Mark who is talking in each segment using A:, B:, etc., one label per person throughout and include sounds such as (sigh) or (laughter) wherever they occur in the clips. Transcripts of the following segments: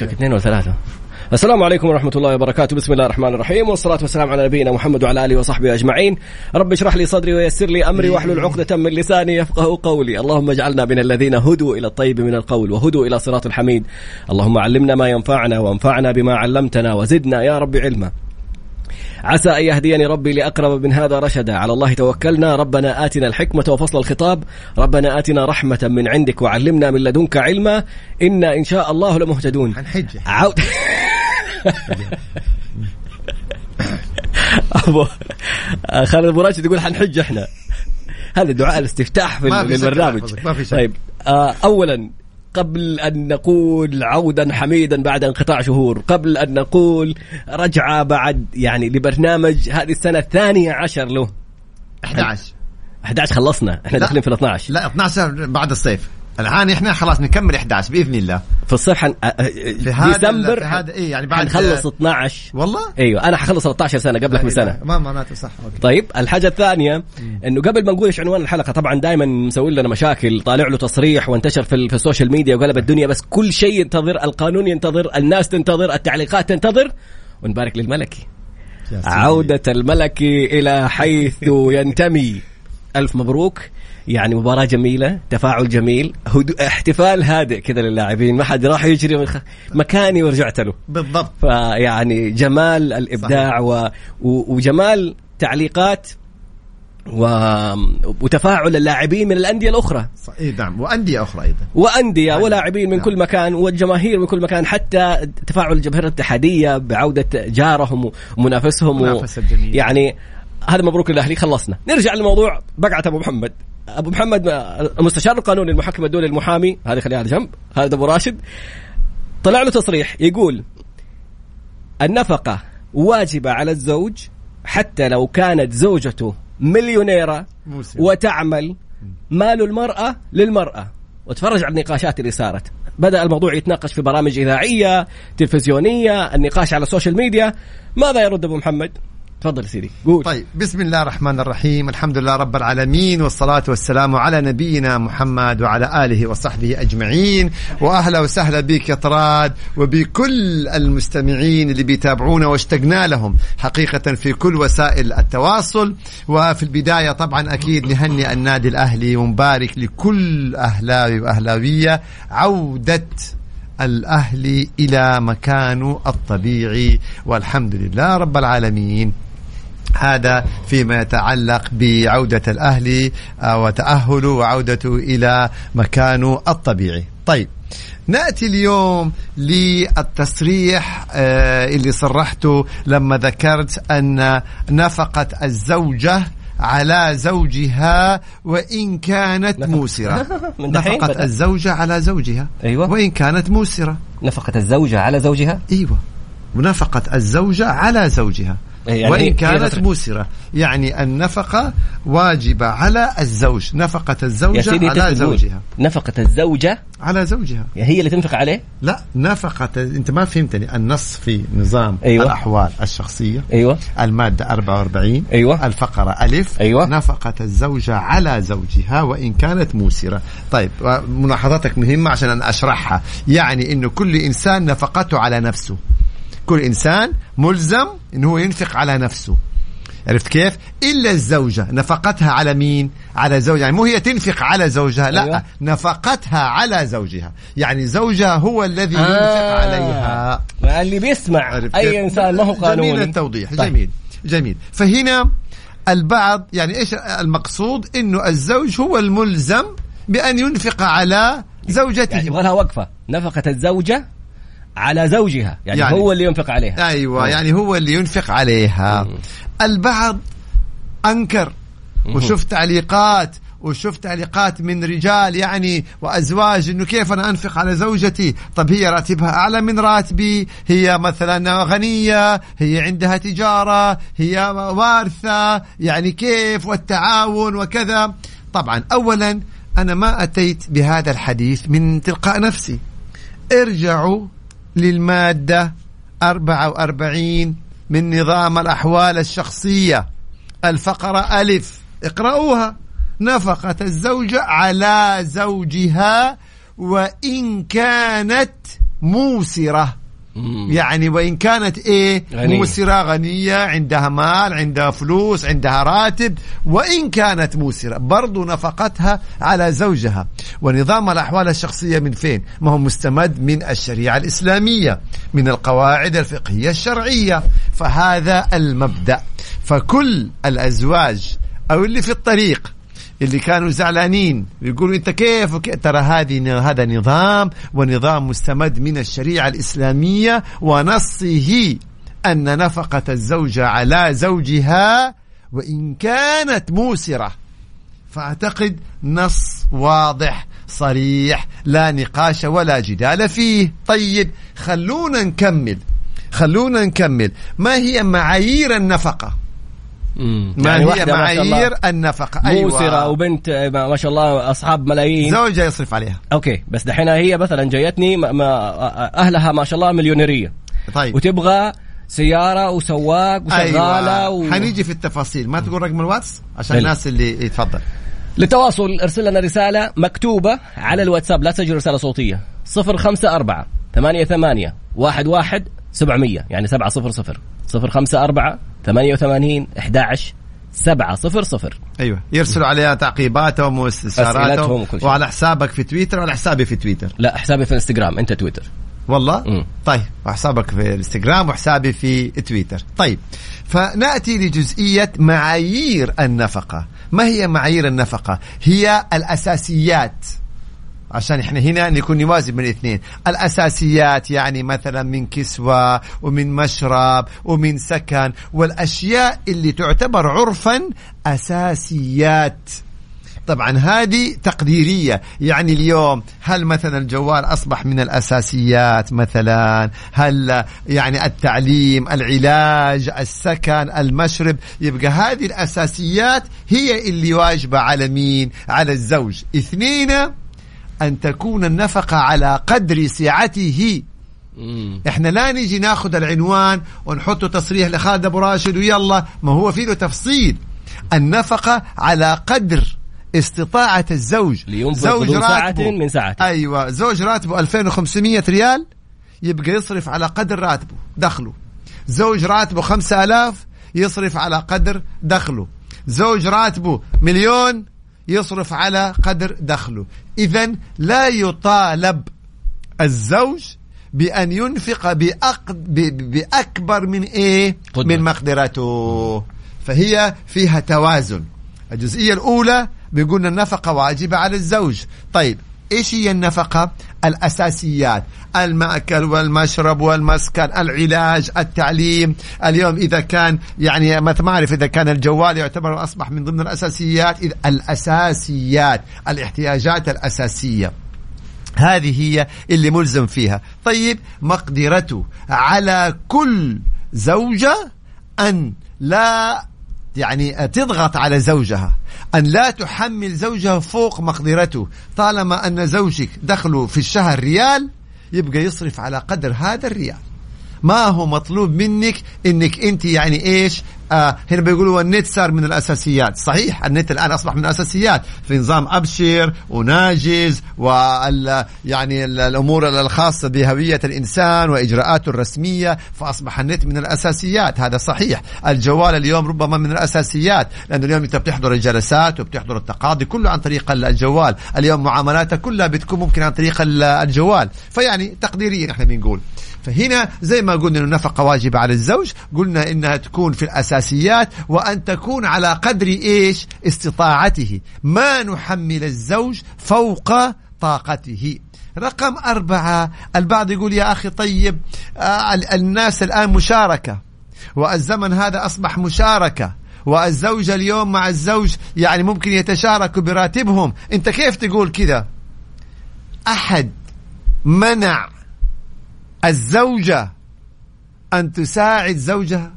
A: شكك اثنين ولا ثلاثة السلام عليكم ورحمة الله وبركاته. بسم الله الرحمن الرحيم والصلاة والسلام على نبينا محمد وعلى آله وصحبه أجمعين. رب اشرح لي صدري ويسر لي أمري واحلل عقدة من لساني يفقه قولي. اللهم اجعلنا من الذين هدوا إلى الطيب من القول وهدوا إلى صراط الحميد. اللهم علمنا ما ينفعنا وانفعنا بما علمتنا وزدنا يا رب علما. عسى أن يهديني ربي لأقرب من هذا رشدا. على الله توكلنا. ربنا آتنا الحكمة وفصل الخطاب. ربنا آتنا رحمة من عندك وعلمنا من لدنك علما. إنا إن شاء الله لمهتدون.
B: حنحج
A: عود ابو خالد أبو راشد يقول حنحج إحنا. هذا دعاء الاستفتاح في البرنامج.
B: ما في.
A: طيب آه اولا قبل أن نقول عودا حميدا بعد انقطاع شهور قبل أن نقول رجعة بعد يعني لبرنامج هذه السنة الثانية عشر له.
B: 11
A: 11 خلصنا
B: إحنا.
A: داخلين في ال 12
B: لا 12 بعد الصيف. الآن إحنا خلاص نكمل 11 بإذن الله.
A: في الصيف حن...
B: في هذا
A: ديسمبر
B: في هذا إيه يعني بعد
A: حنخلص 12
B: والله؟
A: أيوه أنا حخلص 13 سنة قبلك بسنة.
B: ما معناته صح OK.
A: طيب الحاجة الثانية إنه قبل ما نقول إيش عنوان الحلقة طبعا دائما مسوي لنا مشاكل طالع له تصريح وانتشر في, ال- في ال social media وقلب الدنيا بس كل شيء ينتظر القانون ينتظر الناس تنتظر التعليقات تنتظر ونبارك للملكي. عودة الملكي إلى حيث ينتمي. ألف مبروك. يعني مباراة جميلة تفاعل جميل هدو... احتفال هادئ كذا للاعبين ما حد راح يجري من خ... مكاني ورجعت له.
B: بالضبط.
A: فيعني جمال الإبداع و... و... وجمال تعليقات و... وتفاعل اللاعبين من الأندية الأخرى.
B: صح. إيه نعم وأندية أخرى أيضا.
A: وأندية ولاعبين من
B: نعم.
A: كل مكان والجماهير من كل مكان حتى تفاعل الجماهير الاتحادية بعودة جارهم ومنافسهم
B: منافسة جميلة.
A: يعني هذا مبروك الاهلي خلصنا. نرجع للموضوع بقعة أبو محمد. أبو محمد المستشار القانوني المحكم الدولي المحامي هذه خليها على جنب هذا أبو راشد طلع له تصريح يقول النفقة واجبة على الزوج حتى لو كانت زوجته مليونيرة
B: موسم.
A: وتعمل مال المرأة للمرأة. وتفرج على النقاشات اللي صارت. بدأ الموضوع يتناقش في برامج إذاعية تلفزيونية النقاش على السوشيال ميديا ماذا يرد أبو محمد؟ تفضل سيدي. قول.
B: طيب بسم الله الرحمن الرحيم. الحمد لله رب العالمين والصلاة والسلام على نبينا محمد وعلى آله وصحبه أجمعين. وأهلا وسهلا بك يا طراد وبكل المستمعين اللي بيتابعونا واشتقنا لهم حقيقة في كل وسائل التواصل. وفي البداية طبعا أكيد نهنئ النادي الأهلي ونبارك لكل أهلاوي وأهلاوية. عودة الأهلي إلى مكانه الطبيعي. والحمد لله رب العالمين. هذا فيما يتعلق بعودة الأهلي آه، وتأهله وعودته إلى مكانه الطبيعي. طيب نأتي اليوم للتصريح آه، اللي صرحته لما ذكرت أن نفقة الزوجة على زوجها وإن كانت موسرة. (laughs) نفقة. الزوجة على زوجها
A: أيوة.
B: وإن كانت موسرة.
A: نفقة الزوجة على زوجها؟
B: أيوه. ونفقة الزوجة على زوجها.
A: يعني
B: وإن كانت موسرة يعني النفقة واجبة على الزوج. نفقة الزوجة على زوجها.
A: نفقة الزوجة
B: على زوجها.
A: هي اللي تنفق عليه؟
B: لا نفقة أنت ما فهمتني. النص في نظام
A: أيوة.
B: الأحوال الشخصية.
A: أيوة.
B: المادة 44
A: أيوة.
B: الفقرة ألف.
A: أيوة.
B: نفقة الزوجة على زوجها وإن كانت موسرة. طيب ملاحظاتك مهمة عشان أنا أشرحها. يعني أنه كل إنسان نفقته على نفسه. كل إنسان ملزم أنه هو ينفق على نفسه. عرفت كيف؟ إلا الزوجة. نفقتها على مين؟ على زوجها. يعني مو هي تنفق على زوجها لا
A: أيوة.
B: نفقتها على زوجها. يعني زوجها هو الذي ينفق عليها.
A: اللي بيسمع. أي؟ إنسان ما هو قانوني.
B: جميل التوضيح.
A: طيب.
B: جميل. جميل. فهنا البعض يعني إيش المقصود؟ إنه الزوج هو الملزم بأن ينفق على زوجته.
A: يعني يبغى لها وقفة. نفقة الزوجة على زوجها يعني,
B: يعني-
A: هو اللي ينفق عليها.
B: أيوه يعني هو اللي ينفق عليها. البعض أنكر وشوف تعليقات وشوف تعليقات من رجال يعني وأزواج إنه كيف أنا أنفق على زوجتي؟ طب هي راتبها أعلى من راتبي؟ هي مثلا غنية هي عندها تجارة هي وارثة يعني كيف؟ والتعاون وكذا. طبعا اولا أنا ما أتيت بهذا الحديث من تلقاء نفسي. ارجعوا للمادة 44 من نظام الأحوال الشخصية. الفقرة ألف. اقرأوها نفقة الزوجة على زوجها وإن كانت موسرة. يعني وإن كانت إيه
A: غنية.
B: موسرة غنية عندها مال عندها فلوس عندها راتب وإن كانت موسرة برضو نفقتها على زوجها. ونظام الأحوال الشخصية من فين؟ ما هو مستمد من الشريعة الإسلامية من القواعد الفقهية الشرعية. فهذا المبدأ. فكل الأزواج أو اللي في الطريق اللي كانوا زعلانين. يقولوا انت كيف؟ ترى هذه هذا نظام ونظام مستمد من الشريعة الإسلامية ونصه أن نفقة الزوجه على زوجها وإن كانت موسرة. فأعتقد نص واضح صريح لا نقاش ولا جدال فيه. طيب خلونا نكمل. خلونا نكمل. ما هي معايير النفقة؟
A: مم.
B: ما
A: يعني
B: هي
A: واحدة ما شاء الله.
B: معايير النفقه
A: موسرة
B: أيوة.
A: وبنت ما شاء الله أصحاب ملايين.
B: زوجها يصرف عليها.
A: أوكي بس دحين هي مثلا جايتني ما ما أهلها ما شاء الله مليونيرية.
B: طيب.
A: وتبغى سيارة وسواق وشغالة
B: أيوة.
A: و...
B: حنيجي في التفاصيل. ما تقول رقم الواتس؟ عشان
A: بل.
B: الناس اللي يتفضل.
A: للتواصل ارسل لنا رسالة مكتوبة على الواتساب. لا تسجل رسالة صوتية. 054 88 11 700 يعني 700 054 88 11 700
B: أيوه. يرسلوا عليها تعقيباتهم واستفساراتهم. وعلى حسابك في تويتر وعلى حسابي في تويتر.
A: لا حسابي في الانستغرام. أنت تويتر.
B: والله؟
A: مم.
B: طيب وحسابك في الانستغرام وحسابي في تويتر. طيب فنأتي لجزئية معايير النفقة. ما هي معايير النفقة؟ هي الأساسيات. عشان إحنا هنا نكون نوازن بين الاثنين. الأساسيات يعني مثلا من كسوة ومن مشرب ومن سكن والأشياء اللي تعتبر عرفا أساسيات. طبعا هذه تقديرية. يعني اليوم هل مثلا الجوال أصبح من الأساسيات مثلا؟ هل يعني التعليم العلاج السكن المشرب يبقى هذه الأساسيات هي اللي واجبة على مين؟ على الزوج. اثنين أن تكون النفقة على قدر سعته. إحنا لا نيجي ناخذ العنوان ونحطه تصريح لخالد أبو راشد ويلا ما هو في له تفصيل. النفقة على قدر استطاعة الزوج.
A: ذو ساعة من ساعته.
B: أيوه زوج راتبه 2500 ريال يبقى يصرف على قدر راتبه دخله. زوج راتبه 5000 يصرف على قدر دخله. زوج راتبه مليون يصرف على قدر دخله اذا لا يطالب الزوج بأن ينفق. بأكبر من إيه
A: قدرة.
B: من مقدرته فهي فيها توازن الجزئية الأولى بيقولنا النفقة واجبة على الزوج طيب إيش هي النفقة؟ الأساسيات، المأكل والمشرب والمسكن، العلاج، التعليم، اليوم إذا كان يعني ما تعرف إذا كان الجوال يعتبر أصبح من ضمن الأساسيات، إذا الأساسيات، الاحتياجات الأساسية. هذه هي اللي ملزم فيها طيب مقدرته على كل زوجة أن لا يعني تضغط على زوجها. أن لا تحمل زوجها فوق مقدرته. طالما أن زوجك دخله في الشهر ريال يبقى يصرف على قدر هذا الريال. ما هو مطلوب منك إنك أنت يعني إيش؟ آه هنا بيقولوا النت صار من الأساسيات. صحيح النت الآن أصبح من الأساسيات. في نظام أبشر وناجز وال يعني ال- الأمور الخاصة بهوية الإنسان وإجراءاته الرسمية فأصبح النت من الأساسيات. هذا صحيح. الجوال اليوم ربما من الأساسيات لأنه اليوم أنت بتحضر الجلسات وبتحضر التقاضي كله عن طريق ال- الجوال. اليوم معاملاتك كلها بتكون ممكن عن طريق ال- الجوال. فيعني تقديريا إحنا بنقول. فهنا زي ما قلنا إنه النفقه واجبه على الزوج قلنا إنها تكون في الأساسيات وأن تكون على قدر إيش؟ استطاعته. ما نحمل الزوج فوق طاقته. رقم أربعة البعض يقول يا أخي طيب آه ال- الناس الآن مشاركة والزمن هذا أصبح مشاركة والزوجة اليوم مع الزوج يعني ممكن يتشاركوا براتبهم. أنت كيف تقول كذا؟ أحد منع الزوجة أن تساعد زوجها؟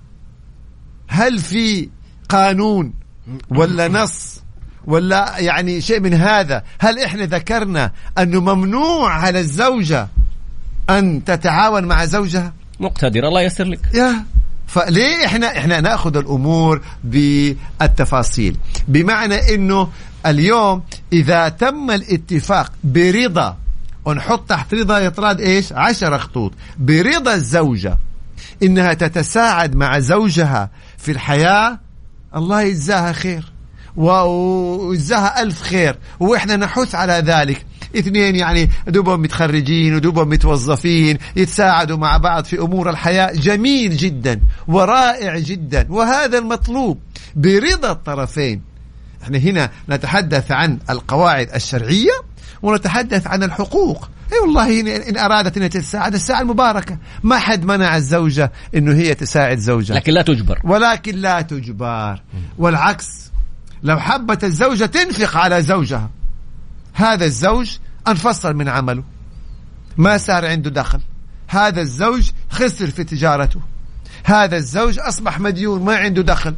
B: هل في قانون ولا نص ولا يعني شيء من هذا؟ هل إحنا ذكرنا أنه ممنوع على الزوجة أن تتعاون مع زوجها؟
A: مقتدر الله ييسر لك.
B: يا فليه إحنا إحنا نأخذ الأمور بالتفاصيل؟ بمعنى إنه اليوم إذا تم الاتفاق برضا ونحط تحت رضا يطراد إيش؟ عشر خطوط. برضا الزوجة. إنها تتساعد مع زوجها في الحياة. الله يجزاها خير. ويجزاها ألف خير. وإحنا نحث على ذلك. اثنين يعني دوبهم متخرجين ودوبهم متوظفين يتساعدوا مع بعض في أمور الحياة. جميل جدا ورائع جدا. وهذا المطلوب. برضا الطرفين. إحنا هنا نتحدث عن القواعد الشرعية. ونتحدث عن الحقوق. أي والله ان أرادت إنها تساعد الساعة المباركة. ما حد منع الزوجة إنه هي تساعد زوجها.
A: لكن لا تجبر.
B: ولكن لا تجبر. والعكس لو حبت الزوجة تنفق على زوجها. هذا الزوج أنفصل من عمله. ما صار عنده دخل. هذا الزوج خسر في تجارته. هذا الزوج أصبح مديون ما عنده دخل.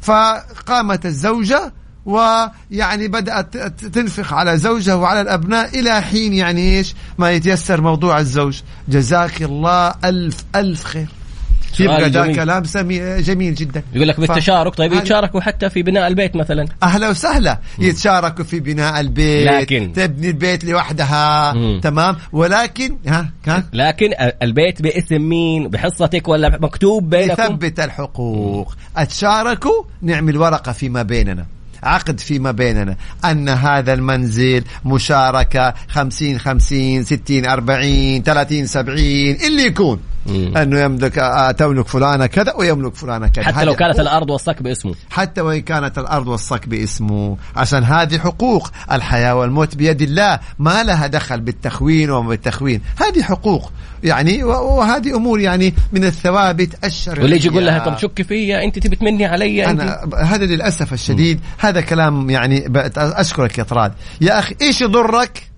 B: فقامت الزوجة ويعني بدأت تنفق على زوجها وعلى الأبناء إلى حين يعني إيش؟ ما يتيسر موضوع الزوج. جزاك الله ألف ألف خير. يبقى ده كلام سمي جميل جدا.
A: يقول لك بالتشارك. طيب يتشاركوا حتى في بناء البيت مثلا.
B: أهلا وسهلا. يتشاركوا في بناء البيت.
A: لكن
B: تبني البيت لوحدها. مم. تمام؟ ولكن ها؟ كان
A: لكن البيت باسم مين؟ بحصتك ولا مكتوب بينكم؟
B: يثبت الحقوق. أتشاركوا؟ نعمل ورقة فيما بيننا. عقد فيما بيننا. أن هذا المنزل مشاركة خمسين خمسين ستين أربعين ثلاثين سبعين اللي يكون. مم. أنه يملك آه، تملك فلانة كذا ويملك فلانة كذا.
A: حتى لو كانت الأرض والصك باسمه.
B: حتى وإن كانت الأرض والصك باسمه. عشان هذه حقوق. الحياة والموت بيد الله. ما لها دخل بالتخوين وما بالتخوين. هذه حقوق. يعني وهذه أمور يعني من الثوابت الشرعية.
A: واللي يجي يقول لها طب شك فيا أنت تبي تمني علي
B: أنا هذا للأسف الشديد. م. هذا كلام يعني أشكرك يا طراد. يا أخي إيش يضرك؟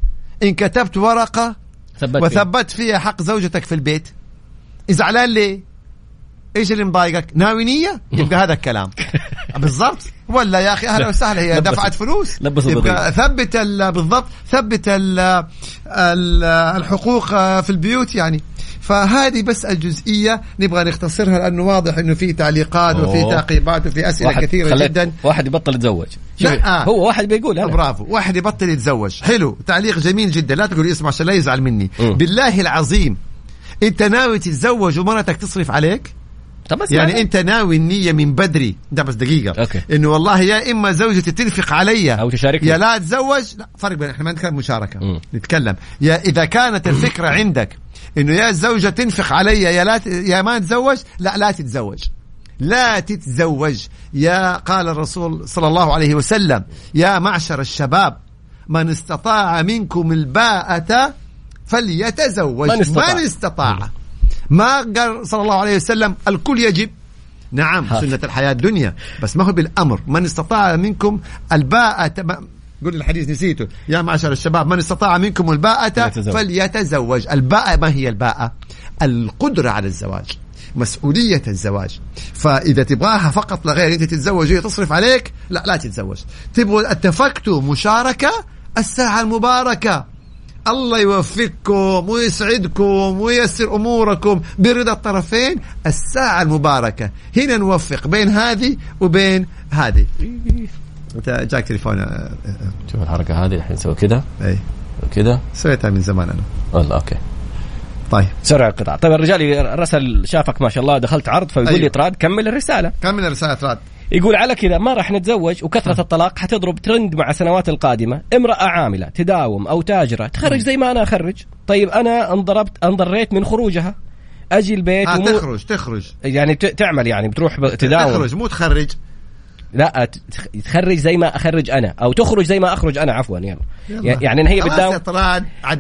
B: إن كتبت ورقة ثبت وثبت فيها حق زوجتك في البيت. زعلان ليه؟ إيش اللي مضايقك؟ ناوي نية؟ يبقى هذا الكلام. (laughs) بالضبط. ولا يا أخي؟ أهلا وسهلا. هي دفعت فلوس. يبقى ثبت بالضبط. ثبت الحقوق في البيوت يعني. فهذه بس الجزئية. نبغى نختصرها لأنه واضح إنه في تعليقات وفي تعقيبات وفي أسئلة واحد كثيرة جدا.
A: واحد يبطل يتزوج. لا هو واحد بيقول
B: هذا برافو. واحد يبطل يتزوج. حلو. تعليق جميل جدا. لا تقول اسمع عشان لا يزعل مني. م. بالله العظيم. انت ناوي تتزوج ومرتك تصرف عليك؟ طب بس يعني انت ناوي النية من بدري. ده بس دقيقة. أوكي. انه والله يا إما زوجتي تنفق علي
A: أو تشاركني.
B: يا لا أتزوج. لا فرق بين إحنا ما نتكلم مشاركة. م. نتكلم. يا إذا كانت الفكرة عندك إنه يا الزوجة تنفق علي يا لا ت... يا ما تتزوج لا لا تتزوج. لا تتزوج. يا قال الرسول صلى الله عليه وسلم يا معشر الشباب من استطاع منكم الباءة فليتزوج. من استطاع, من استطاع. ما قال صلى الله عليه وسلم الكل يجب. نعم ها. سنة الحياة الدنيا بس ما هو بالأمر. من استطاع منكم الباءة؟ قول الحديث نسيته. يا معشر الشباب من استطاع منكم الباءة فليتزوج. الباءة ما هي الباءة؟ القدرة على الزواج مسؤولية الزواج. فإذا تبغاها فقط لغير أنت تتزوج وهي تصرف عليك لا لا تتزوج. تبغوا اتفقتوا مشاركة؟ الساعة المباركة. الله يوفقكم ويسعدكم وييسر أموركم برضا الطرفين الساعة المباركة. هنا نوفق بين هذه وبين هذه. أنت جاك تليفون
A: شوف الحركة هذه الحين نسوي كذا. إي.
B: كذا. سويتها من زمان أنا.
A: والله okay.
B: طيب.
A: سرع القطع طيب الرجال رسل شافك ما شاء الله دخلت عرض فيقول أيوه. لي طراد كمل الرسالة.
B: كمل الرسالة طراد
A: يقول على كذا ما راح نتزوج وكثرة الطلاق حتضرب ترند مع السنوات القادمة. امرأة عاملة تداوم أو تاجرة تخرج زي ما أنا أخرج. طيب أنا انضربت انضريت من خروجها. أجي البيت
B: آه ومو... تخرج تخرج.
A: يعني تعمل يعني بتروح تداوم.
B: تخرج مو تخرج.
A: لا تخرج زي ما أخرج أنا أو تخرج زي ما أخرج أنا عفوا يلا, يلا. يعني هي بتداوم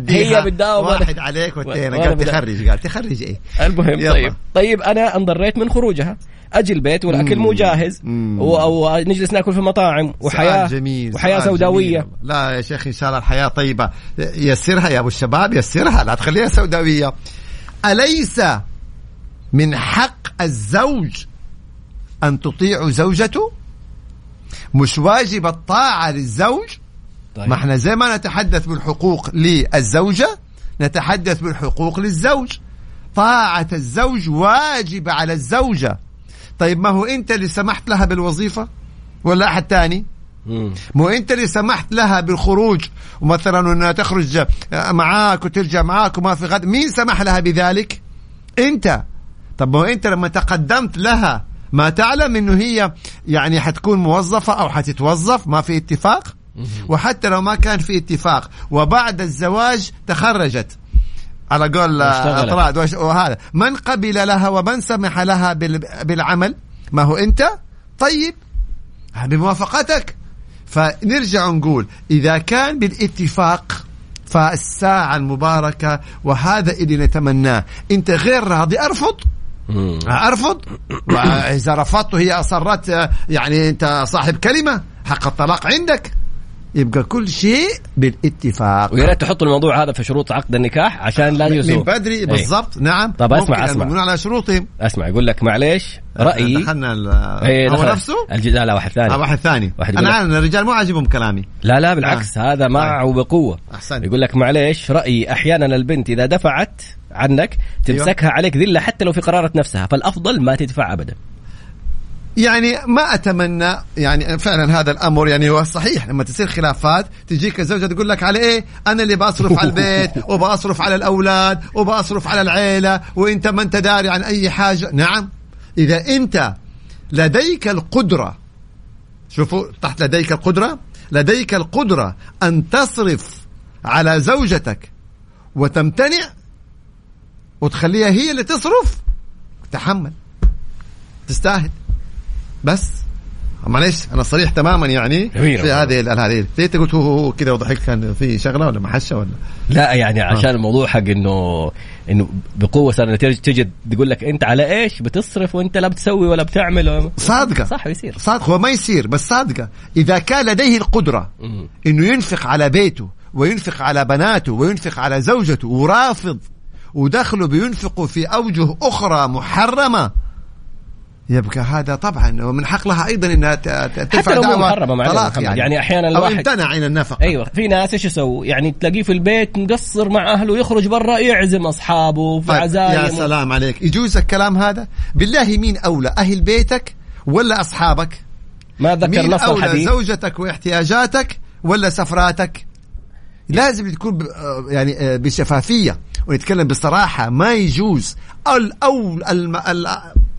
B: هي بتداوم. واحد عليك والثاني قال تخرج قال تخرج إيه.
A: المهم يلا. طيب. طيب أنا انضريت من خروجها. أجي البيت والأكل مو جاهز ونجلس نأكل في مطاعم وحياه جميل. وحياة سوداوية. جميل.
B: لا يا شيخ إن شاء الله الحياة طيبة. يسرها يا أبو الشباب يسرها لا تخليها سوداوية. أليس من حق الزوج أن تطيع زوجته؟ مش واجب الطاعة للزوج؟ طيب. ما إحنا زي ما نتحدث بالحقوق للزوجة نتحدث بالحقوق للزوج. طاعة الزوج واجبه على الزوجة. طيب ما هو انت اللي سمحت لها بالوظيفة؟ ولا أحد ثاني مو انت اللي سمحت لها بالخروج؟ ومثلا إنها تخرج معاك وترجع معاك وما في غد مين سمح لها بذلك؟ انت. طب ما انت لما تقدمت لها ما تعلم إنه هي يعني حتكون موظفة أو حتتوظف ما في اتفاق؟ وحتى لو ما كان في اتفاق وبعد الزواج تخرجت. على قول اطراد وهذا. من قبل لها ومن سمح لها بالعمل؟ ما هو أنت؟ طيب. بموافقتك فنرجع نقول إذا كان بالاتفاق فالساعة المباركة وهذا اللي نتمناه. أنت غير راضي أرفض. أرفض؟ (coughs) وإذا رفضت هي أصرت يعني أنت صاحب كلمة حق الطلاق عندك. يبقى كل شيء بالاتفاق.
A: ويا ريت تحط الموضوع هذا في شروط عقد النكاح عشان لا يسوء
B: من بدري إيه. بالضبط. نعم.
A: طب اسمع اسمع.
B: على شروطهم.
A: اسمع يقول لك معليش رايي
B: دخلنا إيه هو نفسه؟
A: الج... لا لا واحد ثاني.
B: آه واحد ثاني. واحد أنا عارف الرجال مو عاجبهم كلامي.
A: لا لا بالعكس آه. هذا معه طيب. وبقوة. احسن يقول لك معليش رأيي أحيانا البنت إذا دفعت عنك تمسكها أيوة. عليك ذلة حتى لو في قرارة نفسها فالأفضل ما تدفع ابدا.
B: يعني ما أتمنى يعني فعلا هذا الأمر يعني هو صحيح لما تصير خلافات تجيك الزوجة تقول لك على إيه؟ أنا اللي بصرف على البيت (laughs) وبصرف على الأولاد وبصرف على العيلة وإنت ما إنت داري عن أي حاجة. نعم. إذا إنت لديك القدرة شوفوا تحت لديك القدرة لديك القدرة أن تصرف على زوجتك وتمتنع وتخليها هي اللي تصرف تحمل تستاهل. بس. معلش أنا صريح تماما يعني في هذه هذه ليه قلت هو كذا وضحكت كان في شغلة ولا محشة ولا؟
A: لا يعني عشان آه. الموضوع حق انه إنه بقوة صار تجي تجي تقول لك أنت على إيش؟ بتصرف وأنت لا بتسوي ولا بتعمل
B: صادقة.
A: صح يصير
B: صادقة. هو ما يصير بس صادقة. إذا كان لديه القدرة إنه ينفق على بيته وينفق على بناته وينفق على زوجته ورافض ودخله بينفقوا في أوجه أخرى محرمة يبقى هذا طبعا ومن حق لها أيضا إنها ترفع
A: دعوى محرمه طلاق يعني. يعني أحيانا
B: الواحد أو امتنع عن النفقة
A: أيوه في ناس إيش يسوي؟ يعني تلاقيه في البيت مقصر مع أهله يخرج برا يعزم أصحابه في طيب عزايم
B: يا سلام عليك يجوز الكلام هذا؟ بالله مين أولى أهل بيتك ولا أصحابك؟
A: ما ذكر نص
B: الحديث أولى زوجتك واحتياجاتك ولا سفراتك؟ لازم تكون يعني آه، بشفافية ونتكلم بصراحة ما يجوز الأول.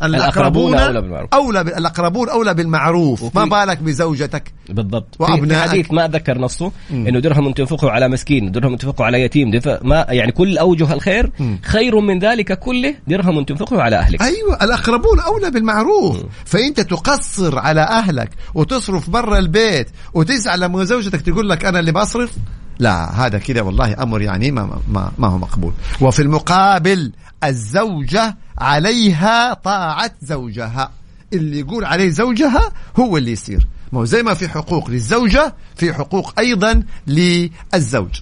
B: الأقربون أولى بالمعروف. أولى الأقربون أولى بالمعروف. ما بالك بزوجتك؟
A: بالضبط. وأبنائك؟ في حديث ما ذكر نصه مم. إنه درهم تنفقه على مسكين درهم تنفقه على يتيم ما يعني كل أوجه الخير مم. خير من ذلك كله درهم تنفقه على أهلك.
B: أيوة الأقربون أولى بالمعروف. مم. فأنت تقصر على أهلك وتصرف برا البيت وتزعل لما زوجتك تقول لك أنا اللي بصرف لا هذا كذا والله أمر يعني ما ما, ما هو مقبول. وفي المقابل الزوجة عليها طاعة زوجها. اللي يقول عليه زوجها هو اللي يصير. ما هو زي ما في حقوق للزوجة في حقوق أيضا للزوج.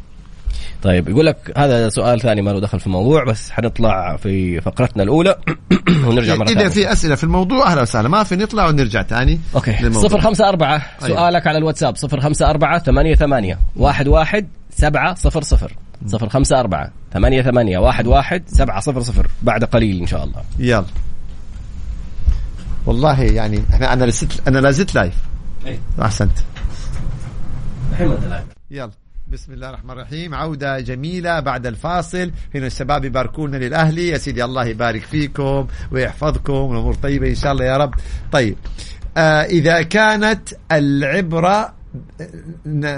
A: طيب يقول لك هذا سؤال ثاني ما له دخل في الموضوع بس حنطلع في فقرتنا الأولى. (coughs) ونرجع مرة
B: إذا في أسئلة في الموضوع أهلا وسهلا. ما في نطلع ونرجع ثاني
A: okay. للموضوع. 054 أيوه. سؤالك على الواتساب. 054 88 11 700 054 88 11 700 بعد قليل إن شاء الله.
B: يلا. والله يعني إحنا أنا لست أنا لازلت live أي. أحسنت. الحين live يلا. بسم الله الرحمن الرحيم. عودة جميلة بعد الفاصل. هنا الشباب يباركونا للأهلي يا سيدي الله يبارك فيكم ويحفظكم. والأمور طيبة إن شاء الله يا رب. طيب. آه إذا كانت العبرة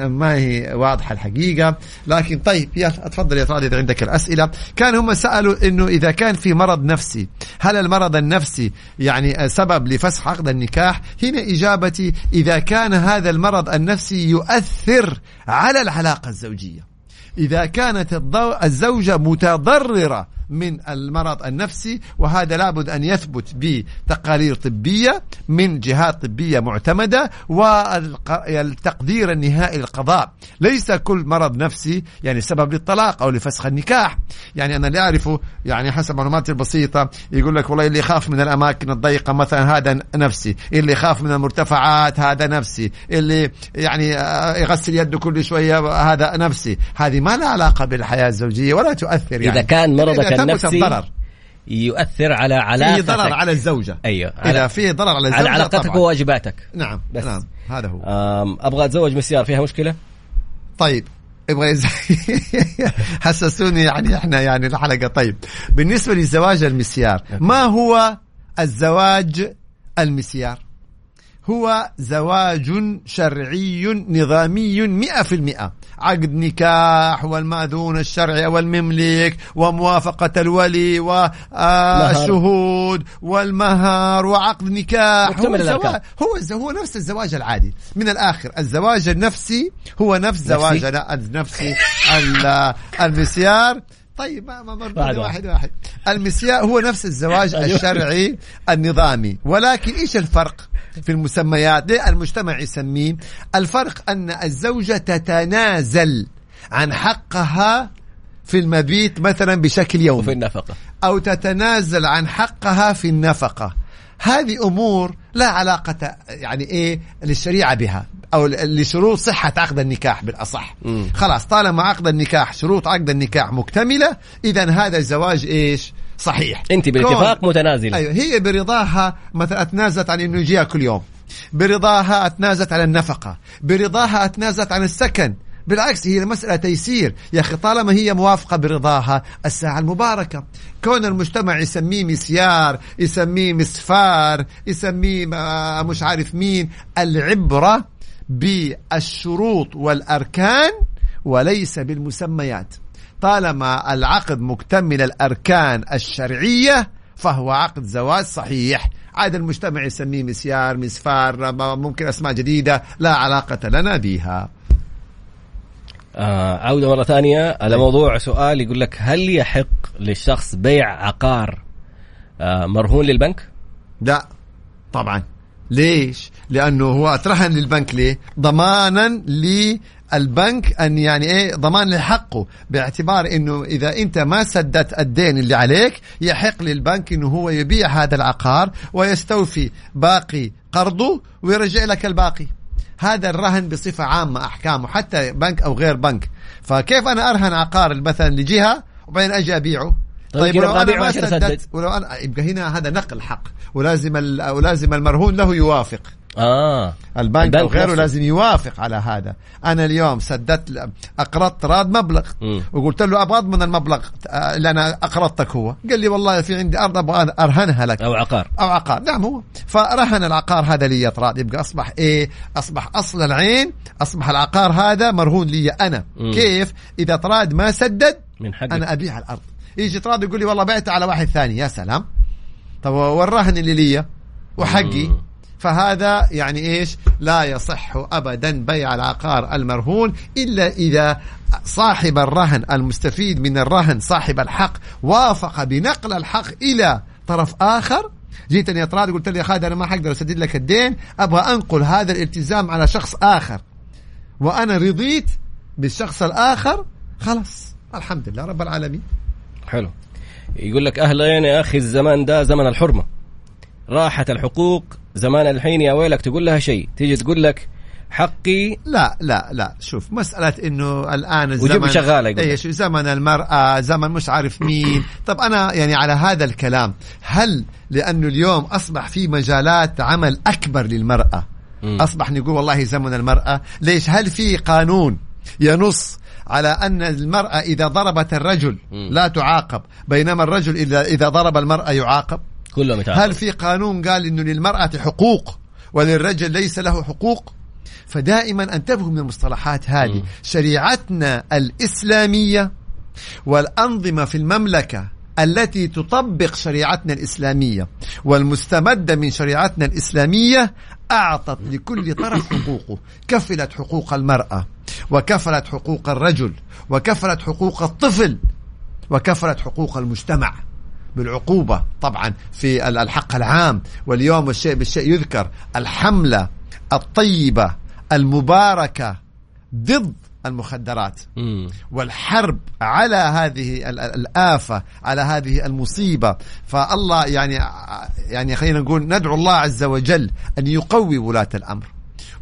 B: ما هي واضحة الحقيقة. لكن طيب يلا أتفضل يا طارق إذا عندك الأسئلة. كان هم سألوا أنه إذا كان في مرض نفسي هل المرض النفسي يعني سبب لفسخ عقد النكاح؟ هنا إجابتي إذا كان هذا المرض النفسي يؤثر على العلاقة الزوجية. إذا كانت الزوجة متضررة من المرض النفسي وهذا لابد أن يثبت بتقارير طبية من جهات طبية معتمدة والتقدير النهائي للقضاء. ليس كل مرض نفسي يعني سبب للطلاق أو لفسخ النكاح. يعني أنا اللي أعرفه يعني حسب معلوماتي البسيطة يقول لك والله اللي يخاف من الأماكن الضيقة مثلا هذا نفسي اللي يخاف من المرتفعات هذا نفسي اللي يعني يغسل يده كل شوية هذا نفسي. هذه ما لها علاقة بالحياة الزوجية ولا تؤثر يعني.
A: إذا كان مرضك النفسي الضرر. يؤثر على علاقتك
B: في ضرر على الزوجة
A: أيوه
B: إذا في ضرر على الزوجة
A: على علاقتك
B: طبعاً.
A: وواجباتك
B: نعم
A: بس.
B: نعم هذا هو
A: أبغى أتزوج مسيار فيها مشكلة؟
B: طيب يبغى. (laughs) حسسوني يعني إحنا يعني الحلقة طيب بالنسبة للزواج المسيار ما هو الزواج المسيار هو زواج شرعي نظامي مئة في المئة. عقد نكاح والمأذون الشرعي والمملك وموافقة الولي والشهود والمهر وعقد نكاح. هو,
A: مكتمل الأركان.
B: زواج هو هو نفس الزواج العادي. من الآخر الزواج النفسي هو نفس زواجنا النفسي ال- المسيار. طيب ما ما
A: واحد
B: واحد,
A: واحد.
B: واحد. واحد. المسيار هو نفس الزواج (laughs)
A: أيوه.
B: الشرعي النظامي. ولكن إيش الفرق؟ في المسميات ليه المجتمع يسميه. الفرق أن الزوجة تتنازل عن حقها في المبيت مثلا بشكل
A: وفي
B: يومي
A: النفقة.
B: أو تتنازل عن حقها في النفقة. هذه أمور لا علاقة يعني إيه للشريعة بها أو لشروط صحة عقد النكاح بالأصح.
A: مم.
B: خلاص طالما عقد النكاح شروط عقد النكاح مكتملة إذا هذا الزواج إيش؟ صحيح.
A: أنت بالاتفاق متنازلة.
B: أيوه هي برضاها مثلا أتنازلت عن انه يجيها كل يوم. برضاها أتنازلت عن النفقة. برضاها أتنازلت عن السكن. بالعكس هي مسألة تيسير. يا أخي طالما هي موافقة برضاها الساعة المباركة. كون المجتمع يسميه مسيار يسميه مسفار يسميه آه، مش عارف مين العبرة بالشروط والأركان وليس بالمسميات. طالما العقد مكتمل الأركان الشرعية فهو عقد زواج صحيح عاد المجتمع يسميه مسيار مسفار ممكن أسماء جديدة لا علاقة لنا بها
A: آه عودة مرة ثانية على موضوع سؤال يقول لك هل يحق للشخص بيع عقار آه مرهون للبنك؟
B: لا طبعا ليش؟ لأنه هو أترهن للبنك ليه؟ ضمانا للبنك أن يعني إيه ضمان لحقه باعتبار أنه إذا أنت ما سددت الدين اللي عليك يحق للبنك أنه هو يبيع هذا العقار ويستوفي باقي قرضه ويرجع لك الباقي. هذا الرهن بصفة عامة أحكامه حتى بنك أو غير بنك. فكيف أنا أرهن عقار مثلا لجهة وبعدين أجي أبيعه؟
A: طيب
B: ولو
A: يبغى
B: أنا
A: أبيعه
B: ما سددت. ولو أنا يبقى هنا هذا نقل حق ولازم ولازم المرهون له يوافق.
A: آه.
B: البنك,
A: البنك
B: أو غيره
A: نفسه.
B: لازم يوافق على هذا. أنا اليوم سددت أقرضت راد مبلغ
A: مم.
B: وقلت له أبغى اضمن المبلغ آه، اللي أنا أقرضتك هو. قال لي والله في عندي أرض أبغى أرهنها لك.
A: أو عقار.
B: أو عقار. نعم هو. فرهن العقار هذا لي راد. يبقى أصبح إيه؟ أصبح أصل العين أصبح العقار هذا مرهون لي أنا.
A: مم.
B: كيف؟ إذا طراد ما سدد
A: من حقك
B: أنا أبيع الأرض. يجي طراد يقول لي والله بعتها على واحد ثاني. يا سلام. طب والرهن اللي لي؟ وحقي.
A: مم.
B: فهذا يعني إيش؟ لا يصح ابدا بيع العقار المرهون إلا إذا صاحب الرهن المستفيد من الرهن صاحب الحق وافق بنقل الحق إلى طرف آخر. جيتني اطراد قلت لي يا خالد أنا ما حقدر أسدد لك الدين أبغى أنقل هذا الالتزام على شخص آخر. وأنا رضيت بالشخص الآخر خلاص الحمد لله رب العالمين.
A: حلو. يقول لك أهلا يا أخي الزمان ده زمن الحرمة. راحت الحقوق زمان الحين يا ويلك تقول لها شيء تيجي تقول لك حقي
B: لا لا لا شوف مسألة إنه الآن الزمن
A: شغالة يقول.
B: إيش زمن المرأة زمن مش عارف مين طب أنا يعني على هذا الكلام هل لأنه اليوم أصبح في مجالات عمل أكبر للمرأة. أصبح نقول والله زمن المرأة ليش هل في قانون ينص على أن المرأة إذا ضربت الرجل. لا تعاقب بينما الرجل إذا إذا ضرب المرأة يعاقب
A: كلهم يتعاقبوا
B: هل في قانون قال إنه للمرأة حقوق وللرجل ليس له حقوق؟ فدائما انتبهوا من المصطلحات هذه.
A: مم.
B: شريعتنا الإسلامية والأنظمة في المملكة التي تطبق شريعتنا الإسلامية والمستمدة من شريعتنا الإسلامية أعطت لكل طرف حقوقه. كفلت حقوق المرأة وكفلت حقوق الرجل وكفلت حقوق الطفل وكفلت حقوق المجتمع. بالعقوبة طبعا في ال- الحق العام واليوم الشيء بالشيء يذكر الحملة الطيبة المباركة ضد المخدرات.
A: مم.
B: والحرب على هذه ال- ال- الآفة على هذه المصيبة. فالله يعني يعني خلينا نقول ندعو الله عز وجل أن يقوي ولاة الأمر.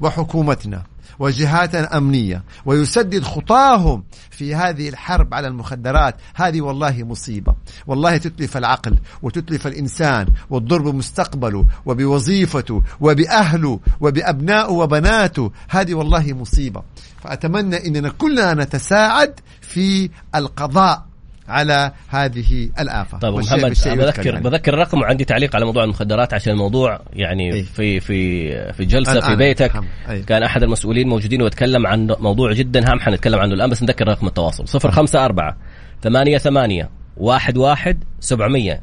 B: وحكومتنا وجهات أمنية ويسدد خطاهم في هذه الحرب على المخدرات. هذه والله مصيبة. والله تتلف العقل وتتلف الإنسان وتضر بمستقبله وبوظيفته وبأهله وبأبنائه وبناته هذه والله مصيبة. فأتمنى أننا كلنا نتساعد في القضاء. على هذه الآفة.
A: طيب محمد بذكر. بذكر الرقم وعندي تعليق على موضوع المخدرات عشان الموضوع يعني أي. في في في جلسة في بيتك. أي. كان أحد المسؤولين موجودين وتكلم عن موضوع جدا هام حنتكلم عنه الآن بس نذكر رقم التواصل. 054 ثمانية ثمانية واحد واحد سبعمية.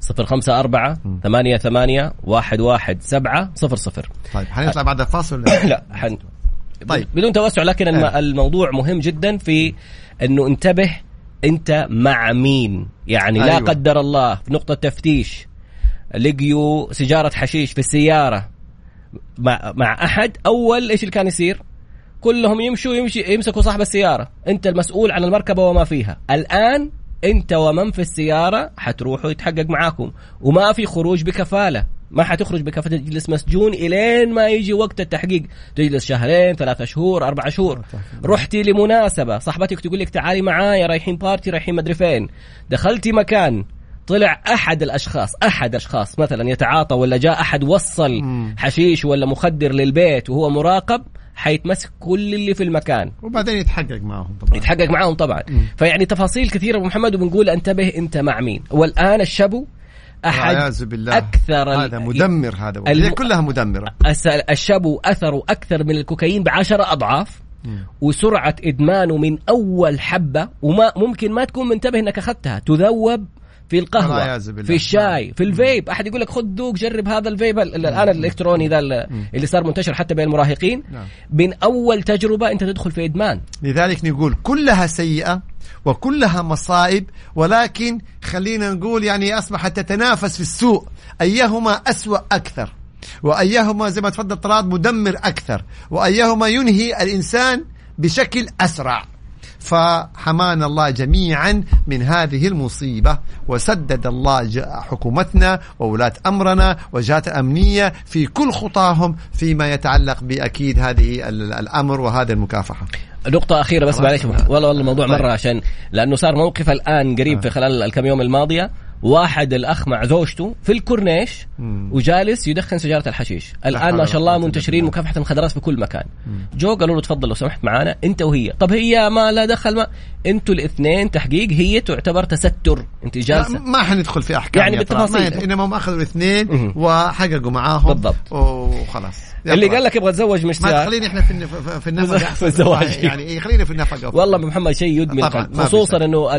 A: صفر خمسة أربعة ثمانية ثمانية واحد واحد سبعة صفر صفر.
B: طيب حنطلع بعد الفاصل؟ (coughs)
A: لا حن... طيب. بدون توسع لكن أه. الموضوع مهم جدا في إنه انتبه أنت مع مين؟ يعني أيوة. لا قدر الله. في نقطة تفتيش. لقيوا سيجارة حشيش في السيارة. مع, مع أحد؟ أول إيش اللي كان يصير؟ كلهم يمشوا يمشي يمسكوا صاحب السيارة. أنت المسؤول عن المركبة وما فيها. الآن أنت ومن في السيارة حتروحوا يتحقق معاكم. وما في خروج بكفالة. ما حتخرج بكفة تجلس مسجون إلين ما يجي وقت التحقيق. تجلس شهرين ثلاثة شهور أربعة شهور. رحتي لمناسبة. صاحبتك تقول لك تعالي معايا رايحين بارتي رايحين مدري فين. دخلتي مكان طلع أحد الأشخاص أحد اشخاص مثلا يتعاطى ولا جاء أحد وصل حشيش ولا مخدر للبيت وهو مراقب حيتمسك كل اللي في المكان.
B: وبعدين يتحقق معهم طبعا.
A: يتحقق معهم طبعا. مم. فيعني تفاصيل كثيرة أبو محمد وبنقول انتبه انت مع مين؟ والآن الشبو
B: أحد بالله. أكثر هذا مدمر هذا الم... كلها مدمرة.
A: الشابو أثره أكثر من الكوكايين بعشرة أضعاف وسرعة إدمانه من أول حبة وما ممكن ما تكون منتبه إنك أخذتها. تذوب في القهوة في الشاي في الفيب. أحد يقول لك خذ ذوق جرب هذا الفيب الآن الإلكتروني ذا اللي صار منتشر حتى بين المراهقين. نعم. من أول تجربة أنت تدخل في إدمان.
B: لذلك نقول كلها سيئة وكلها مصائب ولكن خلينا نقول يعني أصبحت تتنافس في السوق. أيهما أسوأ أكثر؟ وأيهما زي ما تفضل طراد مدمر أكثر؟ وأيهما ينهي الإنسان بشكل أسرع؟ فحمانا الله جميعا من هذه المصيبة. وسدد الله حكومتنا وولاة أمرنا وجهات أمنية في كل خطاهم فيما يتعلق بأكيد هذه الأمر وهذه المكافحة.
A: نقطة أخيرة بس معلش والله والله الموضوع مرة عشان لأنه صار موقف الآن قريب في خلال الكم يوم الماضية. واحد الأخ مع زوجته في الكورنيش وجالس يدخن سيجاره الحشيش. الآن ما شاء الله منتشرين مكافحة المخدرات في كل مكان. جو قالوا له تفضل لو سمحت معانا أنت وهي. طب هي ما لا دخل ما. أنتوا الاثنين تحقيق هي تعتبر تستر. أنت جالسة.
B: ما حندخل في أحكام يعني بالتفاصيل. إنما هم أخذوا الاثنين وحققوا معاهم بالضبط. وخلاص.
A: اللي قال لك يبغى يتزوج مش
B: ما تخليني إحنا في في النفقه (laughs) في الزواج. يعني إيه، خلينا في النفقه
A: والله محمد شيء يدمي خصوصا إنه